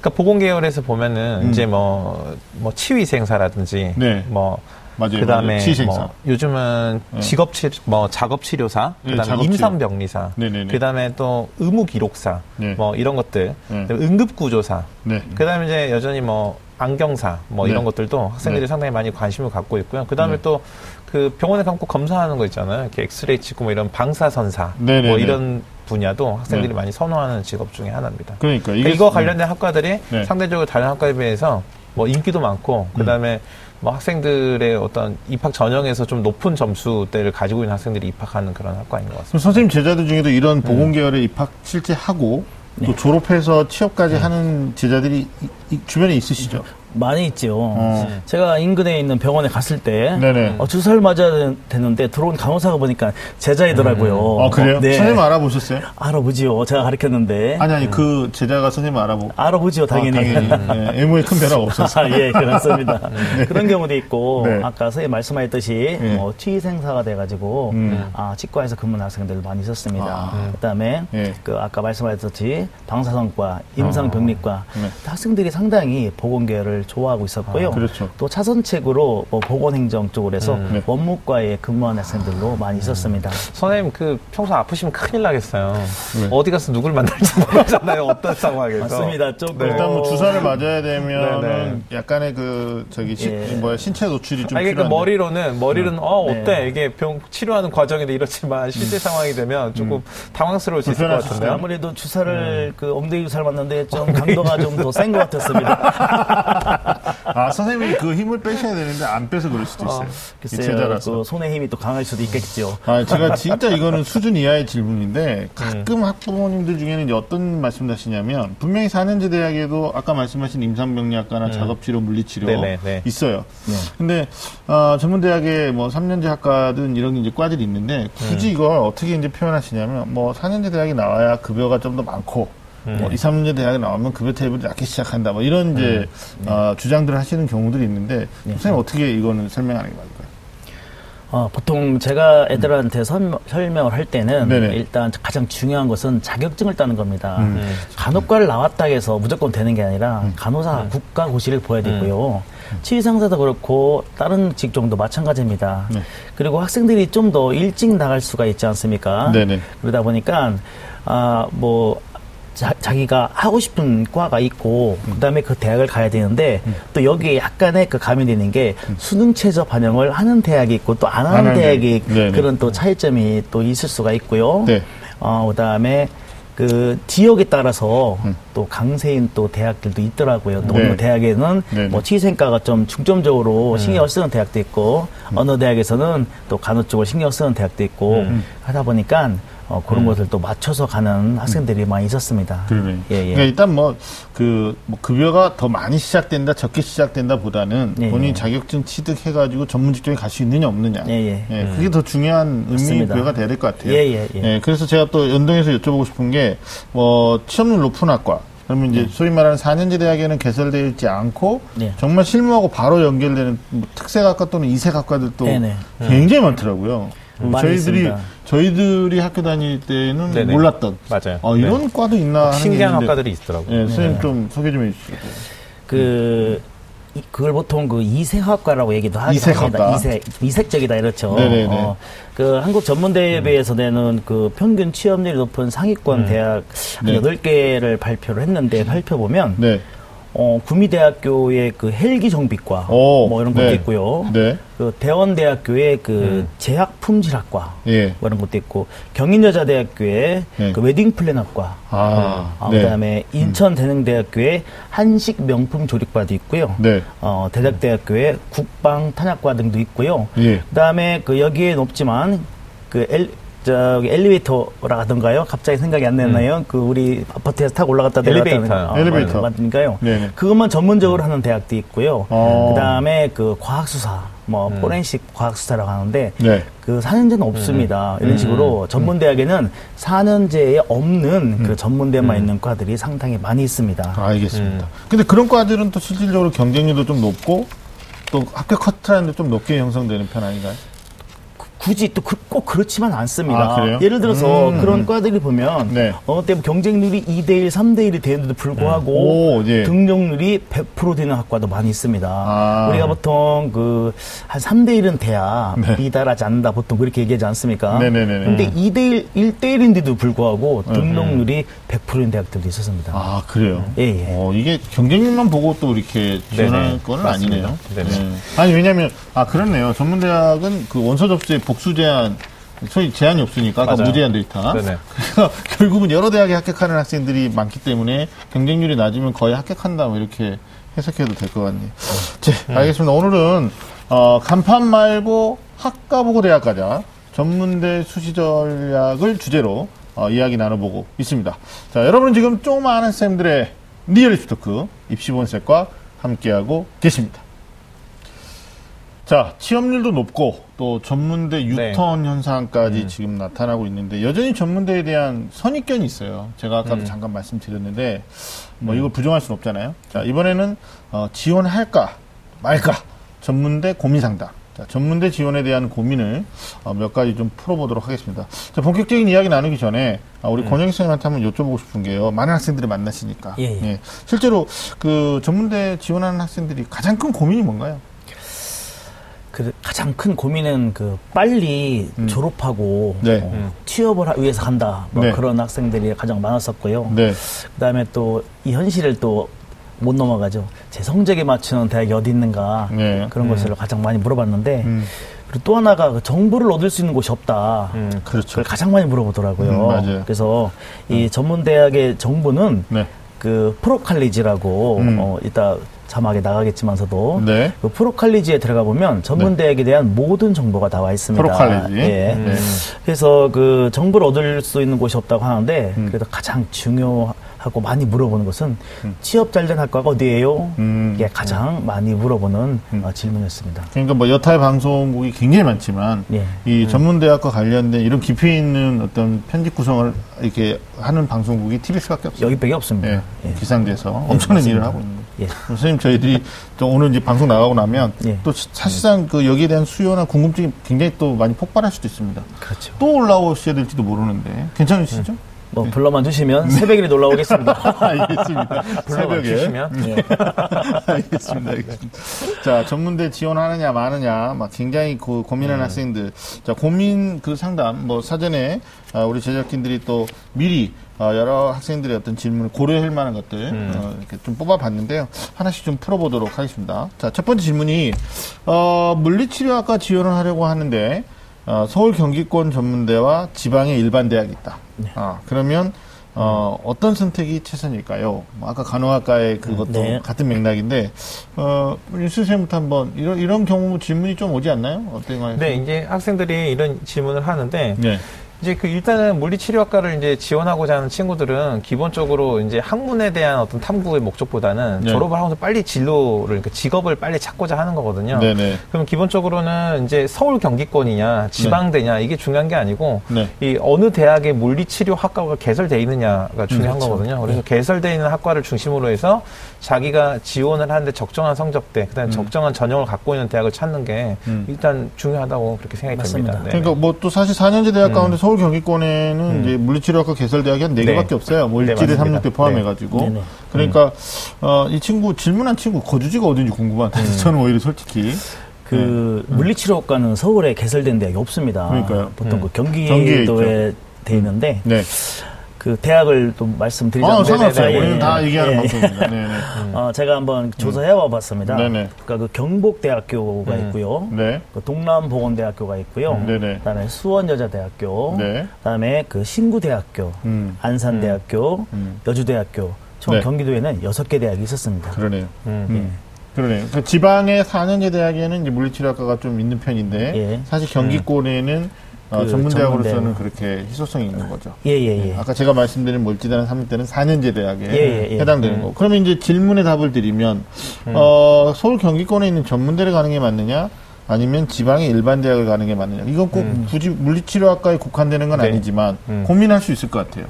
그러니까 보건 계열에서 보면은 음. 이제 뭐, 뭐 치위생사라든지 네. 뭐 맞아요. 그다음에 맞아요. 뭐 요즘은 네. 직업 치 뭐 작업 치료사, 네, 그다음에 작업치료. 임상 병리사, 네네네. 그다음에 또 의무 기록사, 네. 뭐 이런 것들, 네. 그다음에 응급 구조사, 네. 그다음에 이제 여전히 뭐 안경사, 뭐 네. 이런 것들도 학생들이 네. 상당히 많이 관심을 갖고 있고요. 그다음에 네. 또그 병원에 감고 검사하는 거 있잖아요. 이렇게 엑스레이 찍고 뭐 이런 방사선사. 뭐 이런 분야도 학생들이 네. 많이 선호하는 직업 중에 하나입니다. 그러니까 그러니까 이게 이거 관련된 학과들이 네. 상대적으로 다른 학과에 비해서 뭐 인기도 많고 그다음에 뭐 학생들의 어떤 입학 전형에서 좀 높은 점수대를 가지고 있는 학생들이 입학하는 그런 학과인 것 같습니다. 선생님 제자들 중에도 이런 보건 계열에 입학 실제 하고 또 졸업해서 취업까지 하는 제자들이 이- 이 주변에 있으시죠? 많이 있죠. 어. 제가 인근에 있는 병원에 갔을 때. 어, 주사를 맞아야 되는데 들어온 간호사가 보니까 제자이더라고요. 아 그래요? 어, 네. 선생님 알아보셨어요? 알아보지요. 제가 가르쳤는데. 아니 아니 그 제자가 선생님 알아보고 알아보지요, 당연히. 아, 당연히 네, 외모에 큰 변화가 없었어요. 아, 예, 그렇습니다. 그런 경우도 있고, 네. 아까 선생님 말씀하셨듯이, 네. 뭐, 취생사가 돼가지고, 음. 아, 치과에서 근무하는 학생들 많이 있었습니다. 아. 그 다음에, 네. 그, 아까 말씀하셨듯이, 방사선과, 임상병리과, 네. 학생들이 상당히 보건계열을 좋아하고 있었고요. 아, 그렇죠. 또 차선책으로 뭐 보건행정 쪽으로 해서 음. 네. 원무과에 근무하는 학생들도 많이 있었습니다. 선생님 그 평소 아프시면 큰일 나겠어요. 네. 어디 가서 누굴 만날지 모르잖아요. 어떤 상황에서. 맞습니다. 조금. 네. 일단 뭐 주사를 맞아야 되면은 네네. 약간의 그 저기 시, 예. 뭐야 신체 노출이 좀 아니, 그러니까 필요한데. 머리로는, 머리로는, 어, 네. 어때? 이게 병, 치료하는 과정인데 이렇지만 실제 상황이 되면 조금 당황스러울 수 있을 것 같은데요. 아무래도 주사를 그 엉덩이 주사를 맞는데 좀 강도가 좀 더 센 것 같았습니다. 아 선생님이 그 힘을 빼셔야 되는데 안 빼서 그럴 수도 있어요. 이 글쎄요, 제자라서. 그 손의 힘이 또 강할 수도 있겠죠. 아, 제가 진짜 이거는 수준 이하의 질문인데 음. 가끔 학부모님들 중에는 어떤 말씀 하시냐면 분명히 4년제 대학에도 아까 말씀하신 임상병리학과나 작업치료, 물리치료 음. 네네, 네. 있어요. 네. 근데 어, 전문대학에 뭐 3년제 학과든 이런 이제 과들이 있는데 굳이 음. 이걸 어떻게 이제 표현하시냐면 뭐 4년제 대학이 나와야 급여가 좀 더 많고 음. 뭐 2, 3년제 대학에 나오면 급여 테이블이 낮게 시작한다. 뭐 이런 이제 음. 어, 주장들을 하시는 경우들이 있는데 네. 선생님 어떻게 이거는 설명하는 게 맞을까요? 어, 보통 제가 애들한테 설명, 설명을 할 때는 네네. 일단 가장 중요한 것은 자격증을 따는 겁니다. 음. 간호과를 나왔다 해서 무조건 되는 게 아니라 간호사 국가고시를 보야 되고요. 치의상사도 그렇고 다른 직종도 마찬가지입니다. 네. 그리고 학생들이 좀 더 일찍 나갈 수가 있지 않습니까? 네네. 그러다 보니까 아 뭐 자 기가 하고 싶은 과가 있고 그다음에 그 대학을 가야 되는데 또 여기에 약간의 그 가미되는 게 수능 최저 반영을 하는 대학이 있고 또안안 하는 대학이 대학. 네네. 그런 또 차이점이 또 있을 수가 있고요. 네. 어 그다음에 그 지역에 따라서 음. 또 강세인 또 대학들도 있더라고요. 또 네. 어느 대학에는 네네. 뭐 치생과가 좀 중점적으로 신경 쓰는 대학도 있고 어느 대학에서는 또 간호 쪽을 신경 쓰는 대학도 있고 음. 하다 보니까 어, 그런 것을 또 맞춰서 가는 학생들이 많이 있었습니다. 그러네. 예, 예. 그러니까 일단 뭐, 그, 뭐 급여가 더 많이 시작된다, 적게 시작된다 보다는 예, 본인 예. 자격증 취득해가지고 전문 직종에 갈 수 있느냐, 없느냐. 예, 예. 그게 더 중요한 의미. 부여가 돼야 될 것 같아요. 예, 예, 예. 그래서 제가 또 연동해서 여쭤보고 싶은 게, 뭐, 취업률 높은 학과. 그러면 이제 소위 말하는 4년제 대학에는 개설되어 있지 않고 네. 정말 실무하고 바로 연결되는 뭐 특색학과 또는 이색학과들도 네네. 굉장히 많더라고요. 음, 저희들이 있습니다. 저희들이 학교 다닐 때는 네네. 몰랐던 맞아요. 어, 이런 네. 과도 있나 신기한 학과들이 있더라고요. 예, 선생님 좀 소개 좀 해주시죠. 그 이- 그걸 보통 그 이색학과라고 얘기도 하기도 이색학과. 합니다. 이색 이색적이다 이렇죠. 네네네. 어, 그 한국 전문대에 비해서 내는 그 평균 취업률이 높은 상위권 대학 네. 한 8개를 발표를 했는데 살펴보면 네. 어, 구미대학교의 그 헬기 정비과 오, 뭐 이런 것도 네. 있고요. 네. 그 대원대학교의 그 제약 품질학과 예. 뭐 이런 것도 있고 경인여자대학교의 네. 그 웨딩 플래너과 아, 아, 네. 그다음에 인천 대능대학교의 한식 명품 조립과도 있고요. 네. 어, 대덕대학교의 국방 탄약과 등도 있고요. 예. 그다음에 그 여기에 높지만 그 엘, 저기 엘리베이터라든가요. 갑자기 생각이 안 나나요? 그 우리 아파트에서 타고 올라갔다 엘리베이터. 아, 엘리베이터. 맞으니까요. 네네. 그것만 전문적으로 하는 대학도 있고요. 어. 그다음에 그 과학수사, 뭐 포렌식 과학수사라고 하는데 네. 그 4년제는 없습니다. 이런 식으로 전문 대학에는 4년제에 없는 그 전문대만 있는 과들이 상당히 많이 있습니다. 알겠습니다. 근데 그런 과들은 또 실질적으로 경쟁률도 좀 높고 또 학교 커트라인도 좀 높게 형성되는 편 아닌가요? 굳이 또 꼭 그렇지만 않습니다. 아? 예를 들어서 음. 그런 과들이 보면 네. 어느 때 경쟁률이 2대1, 3대1이 되는데도 불구하고 오, 예. 등록률이 100% 되는 학과도 많이 있습니다. 아. 우리가 보통 그 한 3대1은 돼야 네. 미달하지 않는다 보통 그렇게 얘기하지 않습니까? 네네네네. 근데 2대1, 1대1인데도 불구하고 등록률이 100%인 대학들도 있었습니다. 아, 그래요? 예, 예. 어, 이게 경쟁률만 보고 또 이렇게 지원할 맞습니다. 아니네요. 네. 아니, 왜냐면, 아, 그렇네요. 전문대학은 그 원서 접수에 복수 제한, 소위 제한이 없으니까, 아까 맞아요. 무제한 데이터. 네네. 그래서 결국은 여러 대학에 합격하는 학생들이 많기 때문에 경쟁률이 낮으면 거의 합격한다, 뭐 이렇게 해석해도 될 것 같네요. 자, 알겠습니다. 오늘은, 어, 간판 말고 학과 보고 대학 가자. 전문대 수시 전략을 주제로 어, 이야기 나눠보고 있습니다. 자, 여러분은 지금 좀 아는 쌤들의 리얼 입시 토크 입시본색과 함께하고 계십니다. 자, 취업률도 높고 또 전문대 유턴 현상까지 지금 나타나고 있는데 여전히 전문대에 대한 선입견이 있어요. 제가 아까도 잠깐 말씀드렸는데 뭐 이걸 부정할 수는 없잖아요. 자, 이번에는 어, 지원할까 말까 전문대 고민 상담. 자, 전문대 지원에 대한 고민을 어, 몇 가지 좀 풀어보도록 하겠습니다. 자, 본격적인 이야기 나누기 전에 아, 우리 권영희 선생님한테 한번 여쭤보고 싶은 게요. 많은 학생들이 만나시니까. 예, 예. 실제로 그 전문대 지원하는 학생들이 가장 큰 고민이 뭔가요? 그 가장 큰 고민은 그 빨리 음. 졸업하고 네. 어, 음. 취업을 하- 위해서 간다 뭐 네. 그런 학생들이 가장 많았었고요. 네. 그다음에 또 이 현실을 또 못 넘어가죠. 제 성적에 맞추는 대학이 어디 있는가 네. 그런 것을 가장 많이 물어봤는데 음. 그리고 또 하나가 그 정보를 얻을 수 있는 곳이 없다. 음. 그렇죠. 가장 많이 물어보더라고요. 음. 그래서 이 전문 대학의 정보는 네. 그 프로칼리지라고 음. 어, 이따 자막에 나가겠지만서도 네. 그 프로칼리지에 들어가 보면 전문 대학에 대한 모든 정보가 나와 있습니다. 프로칼리지. 예. 네. 그래서 그 정보를 얻을 수 있는 곳이 없다고 하는데 음. 그래도 가장 중요 하고 많이 물어보는 것은 취업 잘된 학과가 어디예요? 음. 이게 가장 많이 물어보는 음. 어, 질문이었습니다. 그러니까 뭐 여타 방송국이 굉장히 많지만 예. 이 전문 대학과 관련된 이런 깊이 있는 어떤 편집 구성을 이렇게 하는 방송국이 TBS밖에 없어요. 여기밖에 없습니다. 예, 예. 기상돼서 엄청난 맞습니다. 일을 하고 있는 거예요. 예. 선생님 저희들이 또 오늘 이제 방송 나가고 나면 예. 또 시- 사실상 그 여기에 대한 수요나 궁금증이 굉장히 또 많이 폭발할 수도 있습니다. 그렇죠. 또 올라오셔야 될지도 모르는데 괜찮으시죠? 뭐 불러만 주시면 새벽에 놀러 오겠습니다. 알겠습니다. 불러만 새벽에. 주시면. 예. 알겠습니다. 알겠습니다. 자, 전문대 지원하느냐, 마느냐, 막 굉장히 고, 고민하는 학생들. 자, 고민 그 상담, 뭐, 사전에, 아, 우리 제작진들이 또 미리, 어, 여러 학생들의 어떤 질문을 고려할 만한 것들, 어, 이렇게 좀 뽑아봤는데요. 하나씩 좀 풀어보도록 하겠습니다. 자, 첫 번째 질문이, 어, 물리치료학과 지원을 하려고 하는데, 어, 서울 경기권 전문대와 지방의 일반 대학이 있다. 아, 그러면 어, 어떤 선택이 최선일까요? 뭐 아까 간호학과의 그것도 네. 같은 맥락인데, 어, 우리 수 선생님부터 한번 이런, 이런 경우 질문이 좀 오지 않나요? 어떤 거요 네, 이제 학생들이 이런 질문을 하는데 네. 이제 그 일단은 물리치료학과를 이제 지원하고자 하는 친구들은 기본적으로 이제 학문에 대한 어떤 탐구의 목적보다는 네. 졸업을 하고서 빨리 진로를 그러니까 직업을 빨리 찾고자 하는 거거든요. 네네. 그럼 기본적으로는 이제 서울 경기권이냐 지방대냐 이게 중요한 게 아니고 네. 이 어느 대학에 물리치료 학과가 개설돼 있느냐가 중요한 그렇죠. 거거든요. 그래서 개설돼 있는 학과를 중심으로 해서 자기가 지원을 하는데 적정한 성적대, 그다음에 적정한 전형을 갖고 있는 대학을 찾는 게 음. 일단 중요하다고 그렇게 생각이 맞습니다. 됩니다. 네. 그러니까 뭐 또 사실 4년제 대학 음. 가운데 서울 경기권에는 이제 물리치료학과 개설대학이 한 네. 4개밖에 없어요. 뭐 네, 일지대 맞습니다. 3육대 포함해가지고. 네. 그러니까, 어, 이 친구, 질문한 친구 거주지가 어딘지 궁금한데, 음. 저는 오히려 솔직히. 그 물리치료학과는 서울에 개설된 대학이 없습니다. 그러니까요. 보통 음. 그 경기에 경기도에 돼 있는데 네. 그 대학을 또 말씀드리자면 아, 상관없어요. 예, 우리는 예, 다 얘기하는 예. 방송입니다. 네 네. 어, 제가 한번 조사해 와봤습니다. 네네. 그러니까 그 경복대학교가 음. 있고요. 네. 그 동남보건대학교가 있고요. 네네. 그다음에 수원여자대학교, 네. 그다음에 그 신구대학교, 음. 안산대학교, 음. 여주대학교. 총 네. 경기도에는 여섯 개 대학이 있었습니다. 그러네요. 음. 음. 그러네요. 그 지방의 4년제 대학에는 이제 물리치료학과가 좀 있는 편인데, 예. 사실 경기권에는 어, 그 전문대학으로서는 전문대학. 그렇게 희소성이 있는 거죠. 예, 예, 예. 아까 제가 말씀드린 몰지대는 3육대는 4년제 대학에 예, 예, 예. 해당되는 음. 거고. 그러면 이제 질문에 답을 드리면, 어, 서울 경기권에 있는 전문대를 가는 게 맞느냐? 아니면 지방의 일반 대학을 가는 게 맞느냐? 이건 꼭 음. 굳이 물리치료학과에 국한되는 건 네. 아니지만 음. 고민할 수 있을 것 같아요.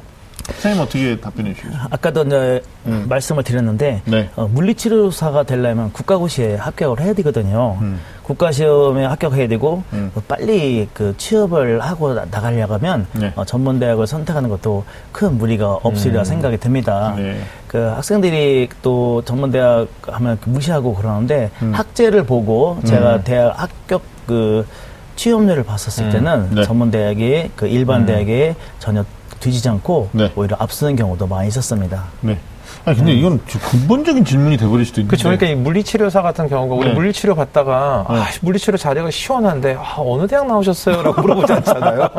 선생님 어떻게 답변해 주시겠어요? 아까도 이제 음. 말씀을 드렸는데 네. 어, 물리치료사가 되려면 국가고시에 합격을 해야 되거든요. 음. 국가시험에 합격해야 되고 음. 어, 빨리 그 취업을 하고 나- 나가려고 하면 네. 어, 전문대학을 선택하는 것도 큰 무리가 없으리라 음. 생각이 듭니다. 네. 그 학생들이 또 전문대학 하면 무시하고 그러는데 음. 학제를 보고 제가 음. 대학 합격 그 취업률을 봤었을 음. 때는 네. 전문대학이 그 일반 음. 대학에 전혀 뒤지지 않고 네. 오히려 앞서는 경우도 많이 있었습니다. 네. 아니, 근데 이건 좀 근본적인 질문이 돼버릴 수도 있는데. 그렇죠. 그러니까 이 물리치료사 같은 경우가 우리 네. 물리치료 받다가 네. 아, 물리치료 자리가 시원한데 아, 어느 대학 나오셨어요?라고 물어보지 않잖아요.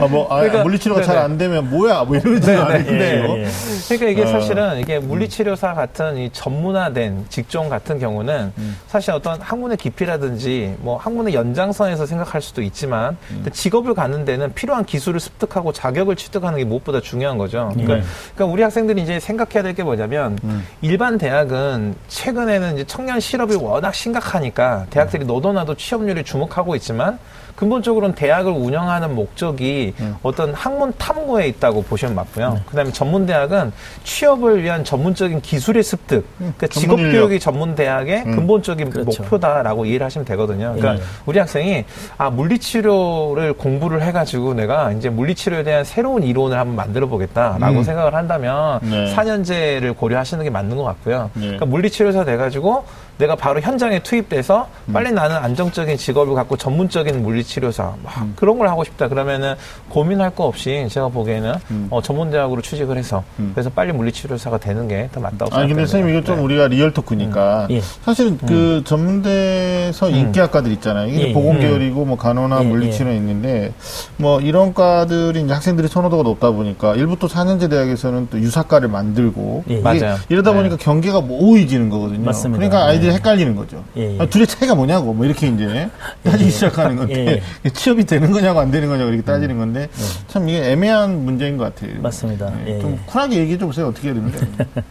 아, 뭐, 아, 그러니까- 물리치료가 잘. 안 되면 뭐야? 뭐 이러지 네, 않겠죠. 네, 예, 예. 그러니까 이게 어. 사실은 이게 물리치료사 같은 이 전문화된 직종 같은 경우는 음. 사실 어떤 학문의 깊이라든지 뭐 학문의 연장선에서 생각할 수도 있지만 음. 직업을 갖는 데는 필요한 기술을 습득하고 자격을 취득하는 게 무엇보다 중요한 거죠. 그러니까, 네. 그러니까 우리 학생 들이 이제 생각해야 될 게 뭐냐면 음. 일반 대학은 최근에는 이제 청년 실업이 워낙 심각하니까 대학들이 너도나도 취업률에 주목하고 있지만 근본적으로는 대학을 운영하는 목적이 음. 어떤 학문 탐구에 있다고 보시면 맞고요. 네. 그다음에 전문 대학은 취업을 위한 전문적인 기술의 습득, 그러니까 전문 직업. 교육이 전문 대학의 음. 근본적인 그렇죠. 목표다라고 이해를 하시면 되거든요. 그러니까 네. 우리 학생이 아 물리치료를 공부를 해가지고 내가 이제 물리치료에 대한 새로운 이론을 한번 만들어 보겠다라고 음. 생각을 한다면 네. 4년제를 고려하시는 게 맞는 것 같고요. 네. 그러니까 물리치료사 돼가지고 내가 바로 현장에 투입돼서 음. 빨리 나는 안정적인 직업을 갖고 전문적인 물리치료사 막 음. 그런 걸 하고 싶다 그러면은 고민할 거 없이 제가 보기에는 음. 어, 전문대학으로 취직을 해서 음. 그래서 빨리 물리치료사가 되는 게 더 맞다고 아니 근데 생각합니다. 선생님 이거 좀 네. 우리가 리얼 토크니까 예. 사실은 그 전문대에서 음. 인기학과들 있잖아요. 이게 예, 보건 음. 계열이고 뭐 간호나 예, 물리치료 있는데 뭐 이런 과들이 이제 학생들이 선호도가 높다 보니까 일부 또 4년제 대학에서는 또 유사과를 만들고 예. 맞아요. 이러다 네. 보니까 경계가 모호해지는 거거든요. 맞습니다. 그러니까 아이들 이 네. 헷갈리는 거죠. 예, 예. 아, 둘의 차이가 뭐냐고 뭐 이렇게 이제 따지기 시작하는 건데 예, 취업이 되는 거냐고 안 되는 거냐고 이렇게 따지는 건데 참 이게 애매한 문제인 것 같아요. 맞습니다. 네, 예, 좀 예. 쿨하게 얘기해 좀 보세요. 어떻게 해야 됩니까?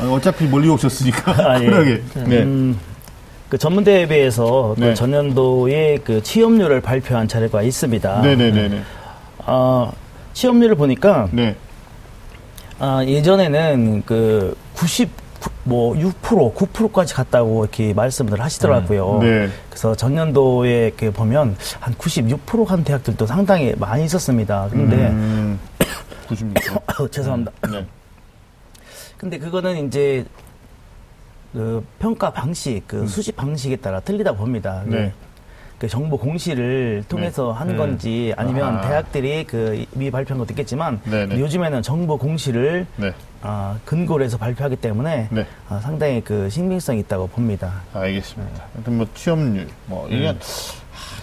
아, 어차피 멀리 오셨으니까 아, 예. 쿨하게. 네. 음, 그 전문대에 비해서 또 네. 전년도에 그 취업률을 발표한 자료가 있습니다. 네네네네. 아, 취업률을 보니까 네. 아, 예전에는 그 90, 뭐 6%, 9%까지 갔다고 이렇게 말씀을 하시더라고요. 네. 그래서 전년도에 이렇게 보면 한 96%한 대학들도 상당히 많이 있었습니다. 근데 음, 96. 죄송합니다. 네. 근데 그거는 이제 그 평가 방식, 그 수집 방식에 따라 틀리다 봅니다. 음. 네. 그 정보 공시를 통해서 한 음. 건지 아니면 아. 대학들이 그 이미 발표한 것도 있겠지만 네네. 요즘에는 정보 공시를 네. 아, 근거로 해서 발표하기 때문에 네. 아, 상당히 그 신빙성이 있다고 봅니다. 알겠습니다. 하여튼 뭐 취업률, 뭐, 이게, 하,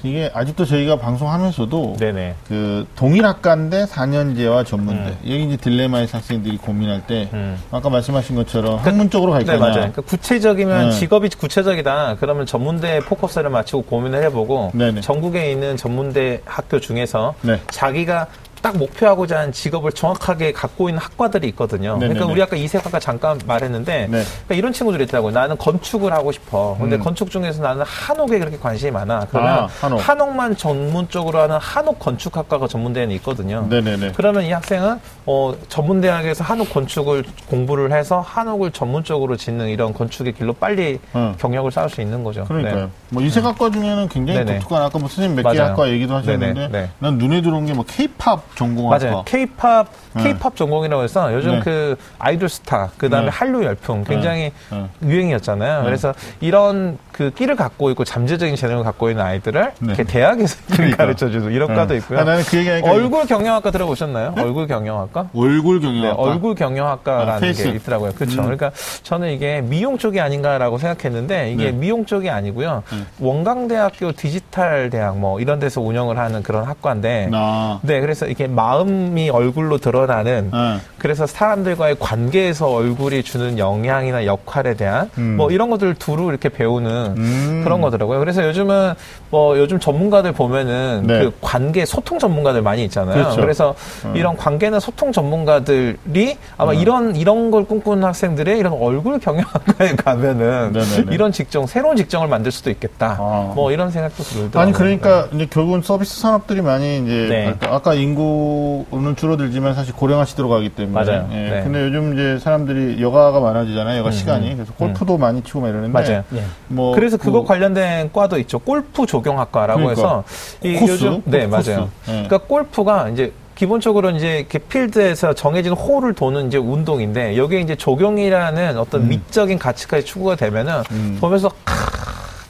이게 아직도 저희가 방송하면서도 네네. 그 동일 학과인데 4년제와 전문대 여기 이제 딜레마에서 학생들이 고민할 때 음. 아까 말씀하신 것처럼 학문 쪽으로 갈 네, 거냐. 그러니까 구체적이면 네. 직업이 구체적이다. 그러면 전문대에 포커스를 맞추고 고민을 해보고 네네. 전국에 있는 전문대 학교 중에서 네. 자기가 딱 목표하고자 하는 직업을 정확하게 갖고 있는 학과들이 있거든요. 네네네. 그러니까 우리 아까 이세학과 잠깐 말했는데 네. 그러니까 이런 친구들이 있더라고요. 나는 건축을 하고 싶어. 근데 음. 건축 중에서 나는 한옥에 그렇게 관심이 많아. 그러면 아, 한옥. 만 전문적으로 하는 한옥 건축학과가 전문대에는 있거든요. 네네네 그러면 이 학생은 어, 전문대학에서 한옥 건축을 공부를 해서 한옥을 전문적으로 짓는 이런 건축의 길로 빨리 어. 경력을 쌓을 수 있는 거죠. 그러니까요. 네. 뭐 이세학과 중에는 굉장히 네네. 독특한 아까 뭐 선생님 몇 개. 학과 얘기도 하셨는데. 네. 난 눈에 들어온 게뭐 K-팝 전공학과. 맞아요. K-팝, 네. K-팝 전공이라고 해서 요즘 네. 그 아이돌 스타, 그 다음에 네. 한류 열풍 굉장히 네. 유행이었잖아요. 그래서 이런 그 끼를 갖고 있고 잠재적인 재능을 갖고 있는 아이들을 네. 이렇게 대학에서 그러니까. 가르쳐 주는 이런 과도 네. 있고요. 아, 나는 그 얘기하니까 얼굴 경영학과 들어보셨나요? 얼굴 경영학과? 얼굴 네, 경영학과. 얼굴 경영학과라는 아. 게 있더라고요. 그렇죠. 음. 그러니까 저는 이게 미용 쪽이 아닌가라고 생각했는데 이게 네. 미용 쪽이 아니고요. 음. 원광대학교 디지털 대학 뭐 이런 데서 운영을 하는 그런 학과인데 나. 네, 그래서 이게 마음이 얼굴로 드러나는 네. 그래서 사람들과의 관계에서 얼굴이 주는 영향이나 역할에 대한 음. 뭐 이런 것들을 두루 이렇게 배우는 음. 그런 거더라고요. 그래서 요즘은 뭐 요즘 전문가들 보면은 네. 그 관계 소통 전문가들 많이 있잖아요. 그렇죠. 그래서 음. 이런 관계나 소통 전문가들이 아마 음. 이런 이런 걸 꿈꾸는 학생들의 이런 얼굴 경영학과에 가면은 네네네. 이런 직종 새로운 직종을 만들 수도 있겠다. 아. 뭐 이런 생각도 들더라고요. 아니 그러니까 이제 결국은 서비스 산업들이 많이 이제 네. 발달- 아까 인구는 줄어들지만 사실 고령화 시대로 가기 때문에 맞아요. 예. 네. 근데 요즘 이제 사람들이 여가가 많아지잖아요. 여가 음, 시간이 음. 그래서 골프도 많이 치고 막 이러는데 맞아요. 예. 뭐 그래서 그거 그- 관련된 과도 있죠. 골프 조경학과라고 그러니까. 해서 이 코스? 요즘 네 코스. 맞아요. 네. 그러니까 골프가 이제 기본적으로 이제 이렇게 필드에서 정해진 홀을 도는 이제 운동인데 여기에 이제 조경이라는 어떤 미적인 가치까지 추구가 되면은 음. 보면서 아,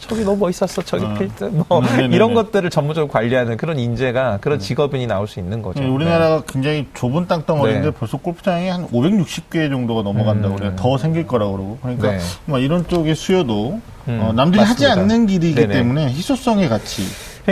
저기 너무 멋있었어 저기 어. 필드 뭐 음, 네네네. 이런 것들을 전문적으로 관리하는 그런 인재가 그런 직업인이 나올 수 있는 거죠. 예, 우리나라가 굉장히 좁은 땅덩어리인데 네. 벌써 골프장이 한 560개 정도가 넘어간다고 음. 그래요. 더 생길 거라고 그러고. 그러니까 네. 뭐 이런 쪽의 수요도 음, 어, 남들이 하지 맞습니다. 않는 길이기 네네. 때문에 희소성의 가치.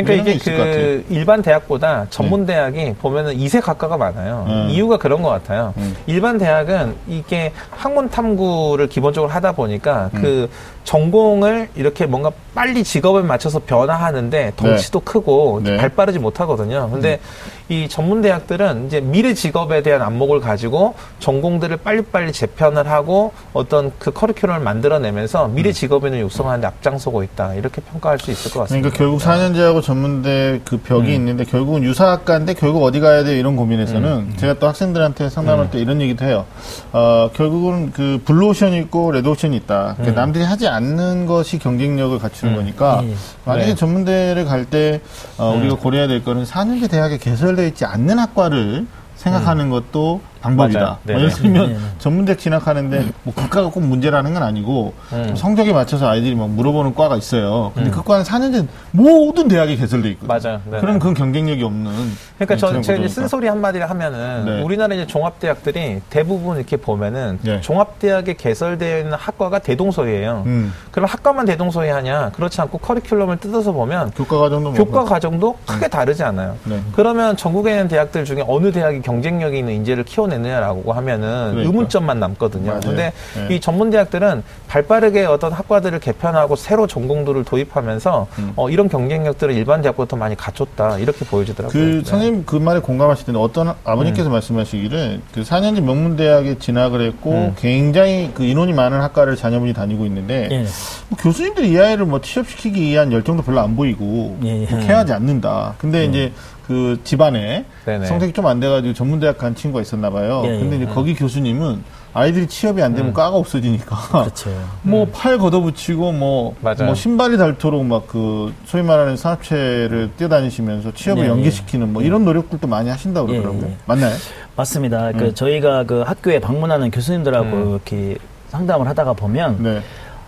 그러니까 게 이게. 그 일반 대학보다 전문 대학이 보면은 이세 학과가 많아요. 음. 이유가 그런 것 같아요. 음. 일반 대학은 이게 학문 탐구를 기본적으로 하다 보니까 음. 그 전공을 이렇게 뭔가 빨리 직업에 맞춰서 변화하는데 덩치도 크고 네. 음. 발 빠르지 못하거든요. 근데 이 전문 대학들은 이제 미래 직업에 대한 안목을 가지고 전공들을 빨리빨리 재편을 하고 어떤 그 커리큘럼을 만들어내면서 미래 직업인을 육성하는데 앞장서고 있다. 이렇게 평가할 수 있을 것 같습니다. 음. 그러니까 결국 4년제하고 전문대 그 벽이 음. 있는데 결국은 유사학과인데 결국 어디 가야 돼 이런 고민에서는 음. 제가 또 학생들한테 상담할 때 이런 얘기도 해요. 어, 결국은 그 블루 오션이 있고 레드 오션이 있다. 그러니까 남들이 하지 않는 것이 경쟁력을 갖추는 음. 거니까. 만약에 네. 전문대를 갈때 어, 음. 우리가 고려해야 될 거는 4년제 대학에 개설 되어 있지 않는 학과를 생각하는 것도 방법이다. 뭐. 예를 들면 네네. 전문대 진학하는데 뭐 그 과가 꼭 문제라는 건 아니고 음. 성적에 맞춰서 아이들이 막 물어보는 과가 있어요. 근데 음. 그 과는 4년제 모든 대학이 개설돼 있거든요. 맞아요. 네네. 그건 경쟁력이 없는. 그러니까 저는 그런 제가 이제. 쓴소리 한마디를 하면은 네. 우리나라 이제 종합대학들이 대부분 이렇게 보면은 네. 종합대학에 개설되어 있는 학과가 대동소이예요. 음. 그럼 학과만 대동소이 하냐? 그렇지 않고 커리큘럼을 뜯어서 보면 교과 과정도 뭐 교과 과정도 크게 다르지 않아요. 네. 그러면 전국에 있는 대학들 중에 어느 대학이 경쟁력이 있는 인재를 키워내 느냐라고 하면은 그러니까. 의문점만 남거든요. 맞아요. 근데 네. 이 전문 대학들은 발빠르게 어떤 학과들을 개편하고 새로 전공들을 도입하면서 음. 어, 이런 경쟁력들을 일반 대학보다 더 많이 갖췄다 이렇게 보여지더라고요. 그 네. 음. 선생님 그 말에 공감하실 텐데 어떤 아버님께서 말씀하시기를 그 4년제 명문대학에 진학을 했고 음. 굉장히 그 인원이 많은 학과를 자녀분이 다니고 있는데 예. 뭐 교수님들이 이 아이를 뭐 취업시키기 위한 열정도 별로 안 보이고 예, 예. 뭐 케어하지 않는다. 근데 이제 그 집안에 음. 네네. 성적이 좀 안 돼가지고 전문대학 간 친구가 있었나 봐요. 예, 예. 근데 이제 거기 교수님은 아이들이 취업이 안 음. 되면 과가 없어지니까 그렇죠. 뭐팔 걷어붙이고 뭐, 맞아요. 뭐 신발이 닳도록 막 그 소위 말하는 산업체를 뛰어다니시면서 취업을 네, 연계시키는 뭐 이런 노력들도 많이 하신다고 예, 그러더라고요. 예. 맞나요? 맞습니다. 그 음. 저희가 그 학교에 방문하는 교수님들하고 음. 이렇게 상담을 하다가 보면 네.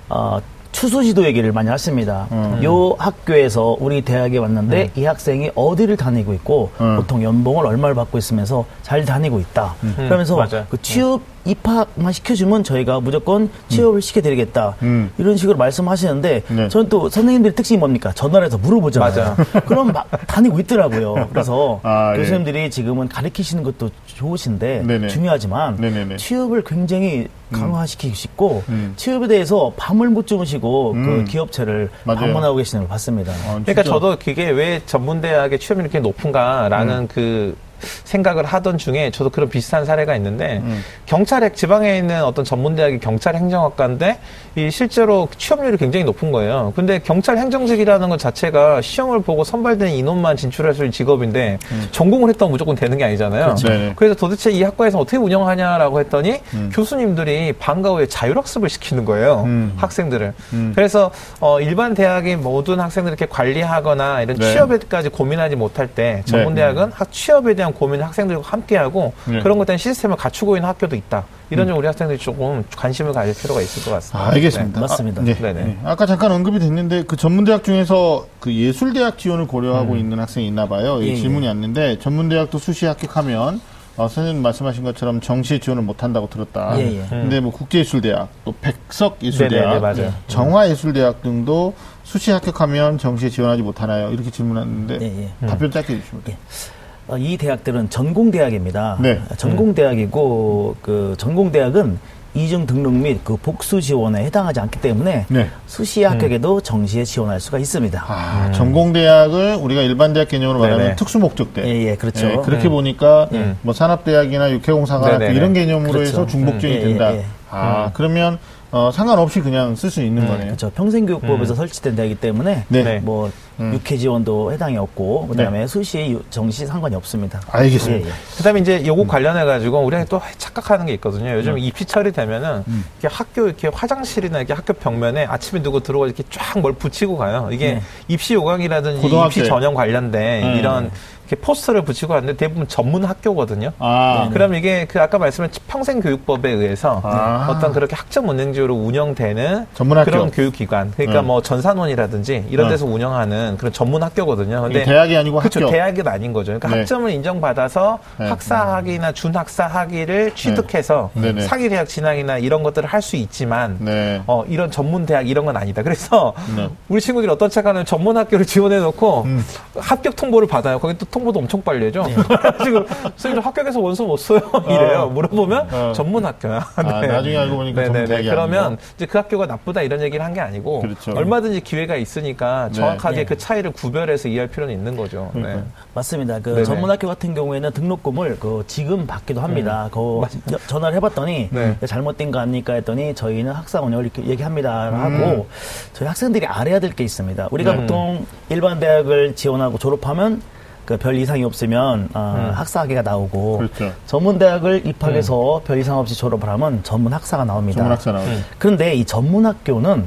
어, 추수지도 얘기를 많이 하십니다. 음. 요 학교에서 우리 대학에 왔는데 이 학생이 어디를 다니고 있고 음. 보통 연봉을 얼마를 받고 있으면서 잘 다니고 있다. 그러면서 맞아요. 그 취업 입학만 시켜주면 저희가 무조건 취업을 시켜드리겠다. 음. 이런 식으로 말씀하시는데 네. 저는 또 선생님들의 특징이 뭡니까? 전화를 해서 물어보잖아요. 그럼 막 다니고 있더라고요. 그래서 아, 예. 교수님들이 지금은 가르치시는 것도 좋으신데 네네. 중요하지만 네네네. 취업을 굉장히 강화시키고 싶고 음. 취업에 대해서 밤을 못 주무시고 음. 그 기업체를 맞아요. 방문하고 계시는 걸 봤습니다. 아, 그러니까. 저도 그게 왜 전문대학의 취업률이 이렇게 높은가라는 음. 그 생각을 하던 중에 저도 그런 비슷한 사례가 있는데 음. 경찰 지방에 있는 어떤 전문대학이 경찰 행정학과인데 이 실제로 취업률이 굉장히 높은 거예요. 근데 경찰 행정직이라는 것 자체가 시험을 보고 선발된 인원만 진출할 수 있는 직업인데 전공을 했다고 무조건 되는 게 아니잖아요. 음. 그렇죠. 네네. 그래서 도대체 이 학과에서 어떻게 운영하냐라고 했더니 음. 교수님들이 방과 후에 자율학습을 시키는 거예요. 음. 학생들을. 음. 그래서 어, 일반 대학의 모든 학생들 이렇게 관리하거나 이런 네. 취업에까지 고민하지 못할 때 전문 대학은 학 취업에 대한 고민을 학생들과 함께하고 네. 그런 것에 대한 시스템을 갖추고 있는 학교도 있다. 이런 점 우리 학생들이 조금 관심을 가질 필요가 있을 것 같습니다. 아, 알겠습니다. 네, 맞습니다. 아, 네. 네네. 네. 아까 잠깐 언급이 됐는데 그 전문대학 중에서 그 예술대학 지원을 고려하고 있는 학생이 있나 봐요. 이 예, 질문이 왔는데 전문대학도 수시 합격하면 어, 선생님 말씀하신 것처럼 정시에 지원을 못한다고 들었다. 예, 예. 근데 뭐 국제예술대학, 또 백석예술대학, 맞아요. 정화예술대학 등도 수시 합격하면 정시에 지원하지 못하나요? 이렇게 질문했는데 예, 예. 답변 짧게 해주시면 돼요. 어, 이 대학들은 전공대학입니다. 네. 전공대학이고 그 전공대학은 이중 등록 및 그 복수 지원에 해당하지 않기 때문에 네. 수시 합격에도 정시에 지원할 수가 있습니다. 아, 전공대학을 우리가 일반 대학 개념으로 말하면 네네. 특수 목적대. 예, 예, 그렇죠. 예, 그렇게 보니까 음. 뭐 산업대학이나 육해공사관학교 네네네. 이런 개념으로 그렇죠. 해서 중복적이 예, 예, 된다. 예. 아, 그러면 어, 상관없이 그냥 쓸 수 있는 거네요. 그렇죠. 평생교육법에서 설치된 대학이기 때문에 네. 네. 뭐 음. 육회 지원도 해당이 없고 그다음에 수시 유- 정시 상관이 없습니다. 알겠습니다. 예, 예. 그다음에 이제 요거 음. 관련해 가지고 우리가 또 착각하는 게 있거든요. 요즘 입시철이 되면은 음. 이렇게 학교 이렇게 화장실이나 이렇게 학교 벽면에 아침에 누구 들어가 이렇게 쫙 뭘 붙이고 가요. 이게 네. 입시 요강이라든지 고등학교. 입시 전형 관련된 음. 이런 이렇게 포스터를 붙이고 가는데 대부분 전문 학교거든요. 아, 그럼 이게 그 아까 말씀하신 평생교육법에 의해서 아. 어떤 그렇게 학점 운영제로 운영되는 전문 학교. 그런 교육기관, 그러니까 음. 뭐 전산원이라든지 이런 음. 데서 운영하는 그런 전문 학교거든요. 근데 대학이 아니고 그렇죠. 학교. 대학은 아닌 거죠. 그러니까 네. 학점을 인정받아서 네. 학사학위나 준학사학위를 취득해서 네. 네네. 사기 대학 진학이나 이런 것들을 할 수 있지만 네. 어, 이런 전문 대학 이런 건 아니다. 그래서 네. 우리 친구들이 어떤 착하는 전문 학교를 지원해 놓고 음. 합격 통보를 받아요. 거기 또 통보도 엄청 빨리 해줘. 네. 지금 선생님 합격해서 원서 못 써요. 이래요. 물어보면 어. 전문 학교야. 아, 나중에 알고 보니까 전문 네네네. 대학이 그러면 아니고. 이제 그 학교가 나쁘다 이런 얘기를 한 게 아니고 그렇죠. 얼마든지 기회가 있으니까 네. 정확하게 네. 그 차이를 구별해서 이해할 필요는 있는 거죠. 네. 그러니까요. 맞습니다. 그 네네. 전문 학교 같은 경우에는 등록금을 그 지금 받기도 합니다. 그 여- 전화를 해봤더니 네. 잘못된 거 아닙니까 했더니 저희는 학사 운영을 이렇게 얘기합니다. 음. 하고 저희 학생들이 알아야 될 게 있습니다. 우리가 네. 보통 일반 대학을 지원하고 졸업하면 그별 이상이 없으면 어, 음. 학사학위가 나오고 그렇죠. 전문 대학을 입학해서 별 이상 없이 졸업을 하면 전문 학사가 나옵니다. 전문 학사 나오죠. 음. 그런데 이 전문 학교는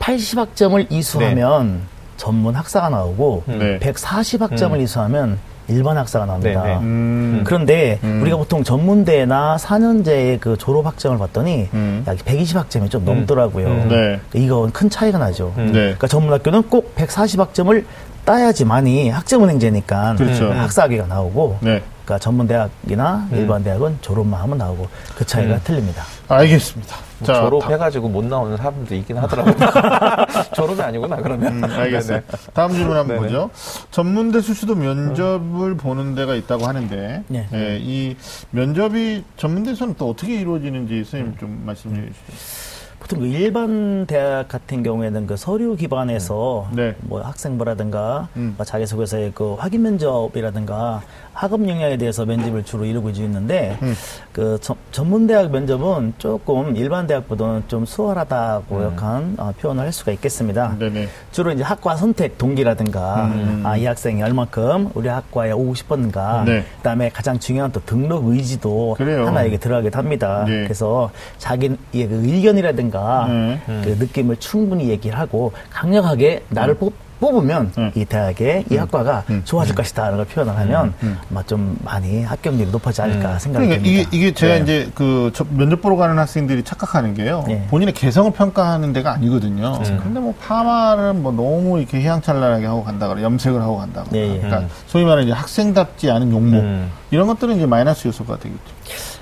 80학점을 이수하면 전문 학사가 나오고 네. 140학점을 음. 이수하면 일반 학사가 나옵니다. 네, 네. 음. 그런데 음. 우리가 보통 전문대나 4년제의 그 졸업 학점을 봤더니 음. 약 120학점이 좀 넘더라고요. 음. 네. 이건 큰 차이가 나죠. 음. 네. 그러니까 전문학교는 꼭 140학점을 따야지만이 학점은행제니까 그렇죠. 학사학위가 나오고 네. 그러니까 전문 대학이나 음. 일반 대학은 졸업만 하면 나오고 그 차이가 음. 틀립니다. 알겠습니다. 뭐 자, 졸업해가지고 못 나오는 사람도 있긴 하더라고요. 졸업이 아니구나 그러면. 음, 알겠어요. 네네. 다음 질문 한번 네네. 보죠. 전문대 수시도 면접을 보는 데가 있다고 하는데, 네. 예, 이 면접이 전문대에서는 또 어떻게 이루어지는지 선생님 좀 말씀해 주시죠. 보통 그 일반 대학 같은 경우에는 그 서류 기반에서 네. 뭐 학생부라든가 음. 뭐 자기소개서의 그 확인 면접이라든가 학업 역량에 대해서 면접을 주로 이루고 있는데 음. 그 전- 전문대학 면접은 조금 일반 대학보다는 좀 수월하다고 약간 어, 표현을 할 수가 있겠습니다. 네네. 주로 이제 학과 선택 동기라든가 음. 아, 이 학생이 얼만큼 우리 학과에 오고 싶었는가 네. 그다음에 가장 중요한 또 등록 의지도 그래요. 하나 이게 들어가기도 합니다. 네. 그래서 자기의 그 의견이라든가 네. 그 느낌을 충분히 얘기를 하고 강력하게 나를 뽑, 뽑으면 음. 이 대학의 이 학과가 음. 좋아질 것이다라는 걸 표현을 하면 음. 아마 좀 많이 합격률이 높아지지 않을까 생각이 그러니까 듭니다. 이게, 이게 제가 네. 이제 그 저- 면접 보러 가는 학생들이 착각하는 게요. 네. 본인의 개성을 평가하는 데가 아니거든요. 음. 근데 뭐 파마를 뭐 너무 이렇게 휘황찬란하게 하고 간다거나 염색을 하고 간다거나. 네, 예. 그러니까 음. 소위 말하는 이제 학생답지 않은 용모. 음. 이런 것들은 이제 마이너스 요소가 되겠죠.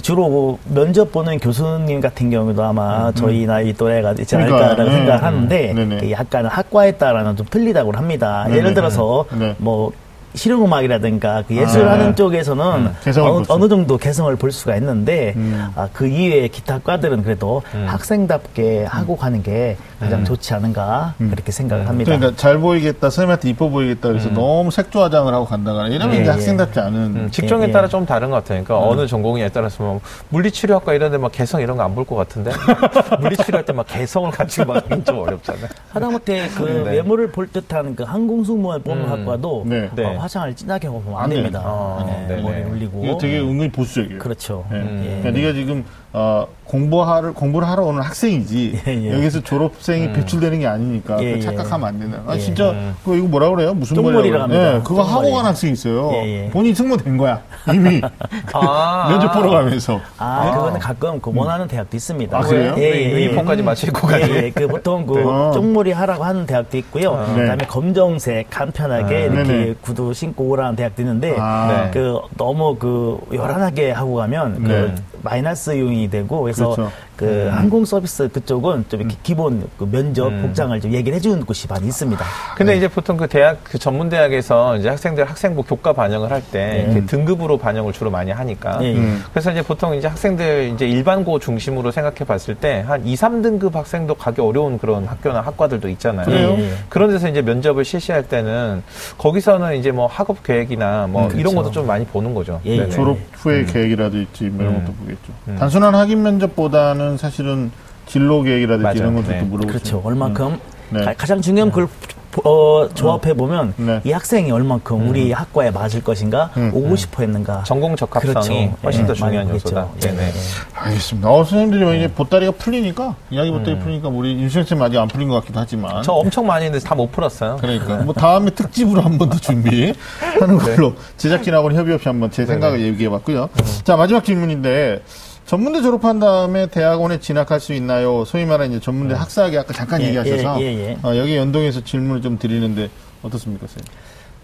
주로 뭐 면접 보는 교수님 같은 경우도 아마 저희 나이 또래가 있지 음, 그러니까, 않을까라고 네, 생각하는데 음, 네네. 그 약간 학과에 따라는 좀 틀리다고 합니다. 예를 들어서 네. 뭐 실용음악이라든가 그 예술하는 네. 쪽에서는 음, 개성을 어느. 어느 정도 개성을 볼 수가 있는데 음. 아, 그 이외의 기타 과들은 그래도 음. 학생답게 하고 가는 게 가장 음. 좋지 않은가 음. 그렇게 생각을 합니다. 그러니까 잘 보이겠다, 선생님한테 이뻐 보이겠다 그래서 음. 너무 색조 화장을 하고 간다거나 이러면 예, 이제 예. 학생답지 않은. 음, 직종에 예, 예. 따라 좀 다른 것 같아요. 그러니까 어느 전공에 따라서 뭐 물리치료학과 이런 데 막 개성 이런 거 안 볼 것 같은데 물리치료할 때 막 개성을 가지고 막 하긴 좀 어렵잖아요. 하다못해 그 네. 외모를 볼 듯한 그 항공승무원 뽑는 음. 학과도 네. 네. 어, 화장을 진하게 하고 보면 안 안. 됩니다. 어, 네. 머리 올리고 이거 되게 은근히 보수적이에요. 그렇죠. 네. 음. 예. 그러니까 네가 지금 어, 공부하러 공부를 하러 오는 학생이지 예, 예. 여기서 졸업생이 음. 배출되는 게 아니니까 예, 예. 착각하면 안 되는. 아 예. 진짜 음. 그거 이거 뭐라 그래요? 무슨 머리라고 합니다. 예, 그거 하고 똥머리. 간 학생 있어요. 예, 예. 본인 승모된 거야 이미 아. 면접 보러 가면서. 아, 아. 그거는 가끔 그 원하는 대학도 있습니다. 아, 그래요? 예, 예, 예. 유니폼까지 맞추고 예, 가지. 예. 그 보통 그 네. 어. 쪽머리 하라고 하는 대학도 있고요. 아. 네. 그다음에 검정색 간편하게 아. 이렇게 네네. 구두 신고 오라는 대학도 있는데 아. 네. 그 너무 그 요란하게 하고 가면 네. 그 마이너스 요인이 되고 그래서 그렇죠. 그 음. 항공 서비스 그쪽은 좀 이렇게 기본 그 면접 음. 복장을 좀 얘기를 해주는 곳이 많이 있습니다. 근데 이제 보통 그 대학 그 전문 대학에서 이제 학생들 학생부 교과 반영을 할때 네. 등급으로 반영을 주로 많이 하니까. 음. 그래서 이제 보통 이제 학생들 이제 일반고 중심으로 생각해 봤을 때 한 2, 3등급 학생도 가기 어려운 그런 학교나 학과들도 있잖아요. 예, 예. 그런 데서 이제 면접을 실시할 때는 거기서는 이제 뭐 학업 계획이나 뭐 음, 이런 그렇죠. 것도 좀 많이 보는 거죠. 예, 예. 네네. 졸업 후의 계획이라든지 뭐 이런 음. 것도 보겠죠. 음. 단순한 확인 면접보다는 사실은 진로 계획이라든지 맞아요. 이런 것도 네. 또 물어보죠. 그렇죠. 얼만큼 네. 가, 장 중요한 걸 어, 조합해 보면 네. 이 학생이 얼만큼 우리 학과에 맞을 것인가 음. 오고 싶어 했는가 전공 적합성이 그렇죠. 훨씬 예, 더 중요한 요소다. 네네. 예, 예. 알겠습니다. 어, 선생님들이 뭐 이제 보따리가 풀리니까 이야기 보따리 풀리니까 우리 윤수영 쌤 아직 안 풀린 것 같기도 하지만 저 엄청 많이 했는데 다 못 풀었어요. 그러니까 뭐 다음에 특집으로 한 번 더 준비하는 걸로 제작진하고는 협의 없이 한번 제 생각을 얘기해 봤고요. 자 마지막 질문인데 전문대 졸업한 다음에 대학원에 진학할 수 있나요? 소위 말하는 이제 전문대 학사학위 아까 잠깐 예, 얘기하셔서 예, 예, 예. 어, 여기 연동해서 질문을 좀 드리는데 어떻습니까, 선생님?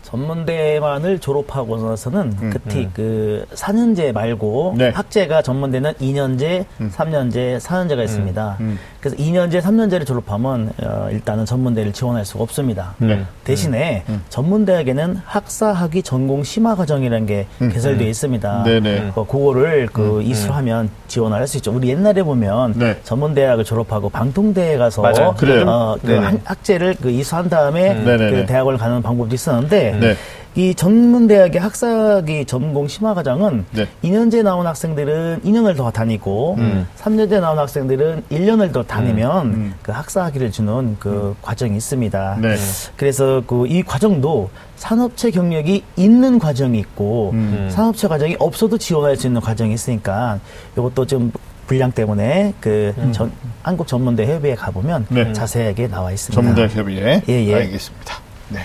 전문대만을 졸업하고 나서는 그티 그 4년제 말고 네. 학제가 전문대는 2년제, 3년제, 4년제가 있습니다. 음. 그래서 2년제, 3년제를 졸업하면 어, 일단은 전문대를 지원할 수가 없습니다. 네. 대신에 전문대학에는 학사학위 전공 심화 과정이라는 게 개설되어 있습니다. 네네. 어, 그거를 그 이수하면 지원을 할 수 있죠. 우리 옛날에 보면 네. 전문대학을 졸업하고 방통대에 가서? 어, 그 네네. 한- 학제를 그 이수한 다음에 음. 그 대학을 가는 방법도 있었는데 네. 이 전문대학의 학사학위 전공 심화 과정은 네. 2년제 나온 학생들은 2년을 더 다니고 음. 3년제 나온 학생들은 1년을 더 다니면 음. 그 학사학위를 주는 그 과정이 있습니다. 네. 그래서 그 이 과정도 산업체 경력이 있는 과정이 있고 음. 산업체 과정이 없어도 지원할 수 있는 과정이 있으니까 이것도 좀 분량 때문에 그 전, 한국 전문대 협의회 가보면 네. 자세하게 나와 있습니다. 전문대 협의회. 예, 예. 알겠습니다. 네.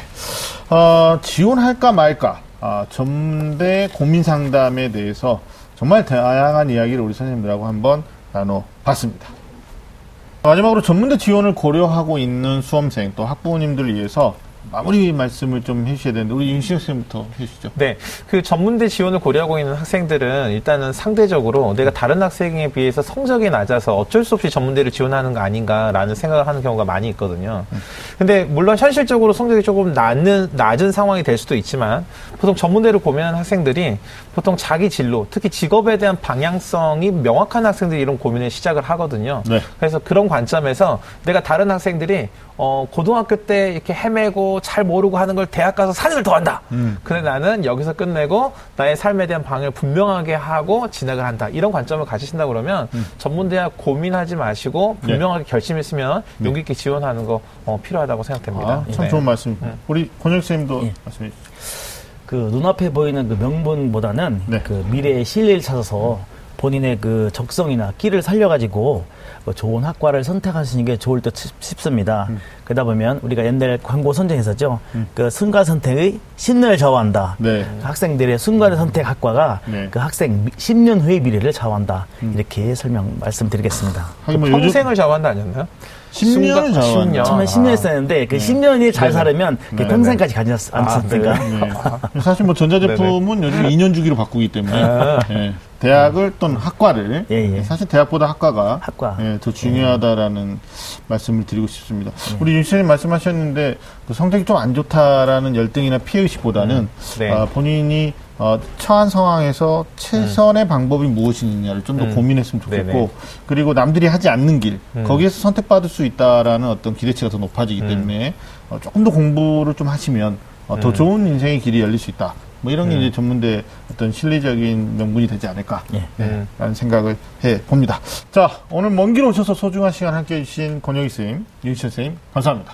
어, 지원할까 말까. 아, 전대 고민 상담에 대해서 정말 다양한 이야기를 우리 선생님들하고 한번 나눠봤습니다. 마지막으로 전문대 지원을 고려하고 있는 수험생 또 학부모님들을 위해서 마무리 말씀을 좀 해주셔야 되는데 우리 윤시영 쌤부터 해주시죠. 네, 그 전문대 지원을 고려하고 있는 학생들은 일단은 상대적으로 내가 다른 학생에 비해서 성적이 낮아서 어쩔 수 없이 전문대를 지원하는 거 아닌가라는 생각을 하는 경우가 많이 있거든요. 근데 물론 현실적으로 성적이 조금 낮은, 낮은 상황이 될 수도 있지만 보통 전문대를 고민하는 학생들이 보통 자기 진로, 특히 직업에 대한 방향성이 명확한 학생들이 이런 고민을 시작을 하거든요. 네. 그래서 그런 관점에서 내가 다른 학생들이 어, 고등학교 때 이렇게 헤매고 잘 모르고 하는 걸 대학 가서 4년을 더 한다. 음. 근데 나는 여기서 끝내고 나의 삶에 대한 방향을 분명하게 하고 진학을 한다. 이런 관점을 가지신다 그러면 전문대학 고민하지 마시고 네. 분명하게 결심했으면 용기 있게 지원하는 거 어, 필요하다고 생각됩니다. 아, 참 네. 좋은 말씀. 우리 권혁 쌤도 예. 말씀해 주시죠. 그 눈앞에 보이는 그 명분보다는 네. 그 미래의 실리를 찾아서 본인의 그 적성이나 끼를 살려가지고 그 좋은 학과를 선택하시는 게 좋을 듯 싶- 싶습니다. 그러다 보면 우리가 옛날 광고 선정했었죠. 그 순간 선택의 10년을 좌우한다. 네. 그 학생들의 순간 선택 학과가 네. 그 학생 미- 10년 후의 미래를 좌우한다. 이렇게 설명 말씀드리겠습니다. 하긴 뭐 요즘 평생을 좌우한다 아니었나요? 10년을 순간- 좌우한다. 10년. 처음에 아. 10년 했었는데 그 10년이 잘 네네. 살으면 그 네네. 평생까지 가지 않- 아, 않습니까? 그래요? 네. 사실 뭐 전자제품은 요즘 2년 주기로 바꾸기 때문에 아. 예, 대학을 또는 학과를 예, 예. 사실 대학보다 학과가 학과. 예, 더 중요하다라는 말씀을 드리고 싶습니다. 우리 윤 씨님 말씀하셨는데 그 성적이 좀 안 좋다라는 열등이나 피해의식보다는 네. 아, 본인이 어, 처한 상황에서 최선의 방법이 무엇이냐를 좀더 음. 고민했으면 좋겠고 네네. 그리고 남들이 하지 않는 길 음. 거기에서 선택받을 수 있다라는 어떤 기대치가 더 높아지기 음. 때문에 어, 조금 더 공부를 좀 하시면 어, 더 음. 좋은 인생의 길이 열릴 수 있다. 뭐 이런 게 음. 이제 전문대 어떤 실리적인 명분이 되지 않을까. 예. 음. 라는 생각을 해 봅니다. 자, 오늘 먼 길 오셔서 소중한 시간 함께 해주신 권영희 선생님, 윤희철 선생님, 감사합니다.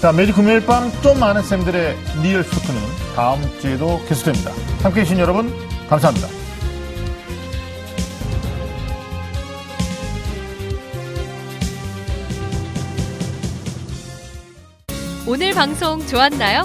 자, 매주 금요일 밤 좀 아는 쌤들의 리얼 입시 토크는 다음 주에도 계속됩니다. 함께 해주신 여러분, 감사합니다. 오늘 방송 좋았나요?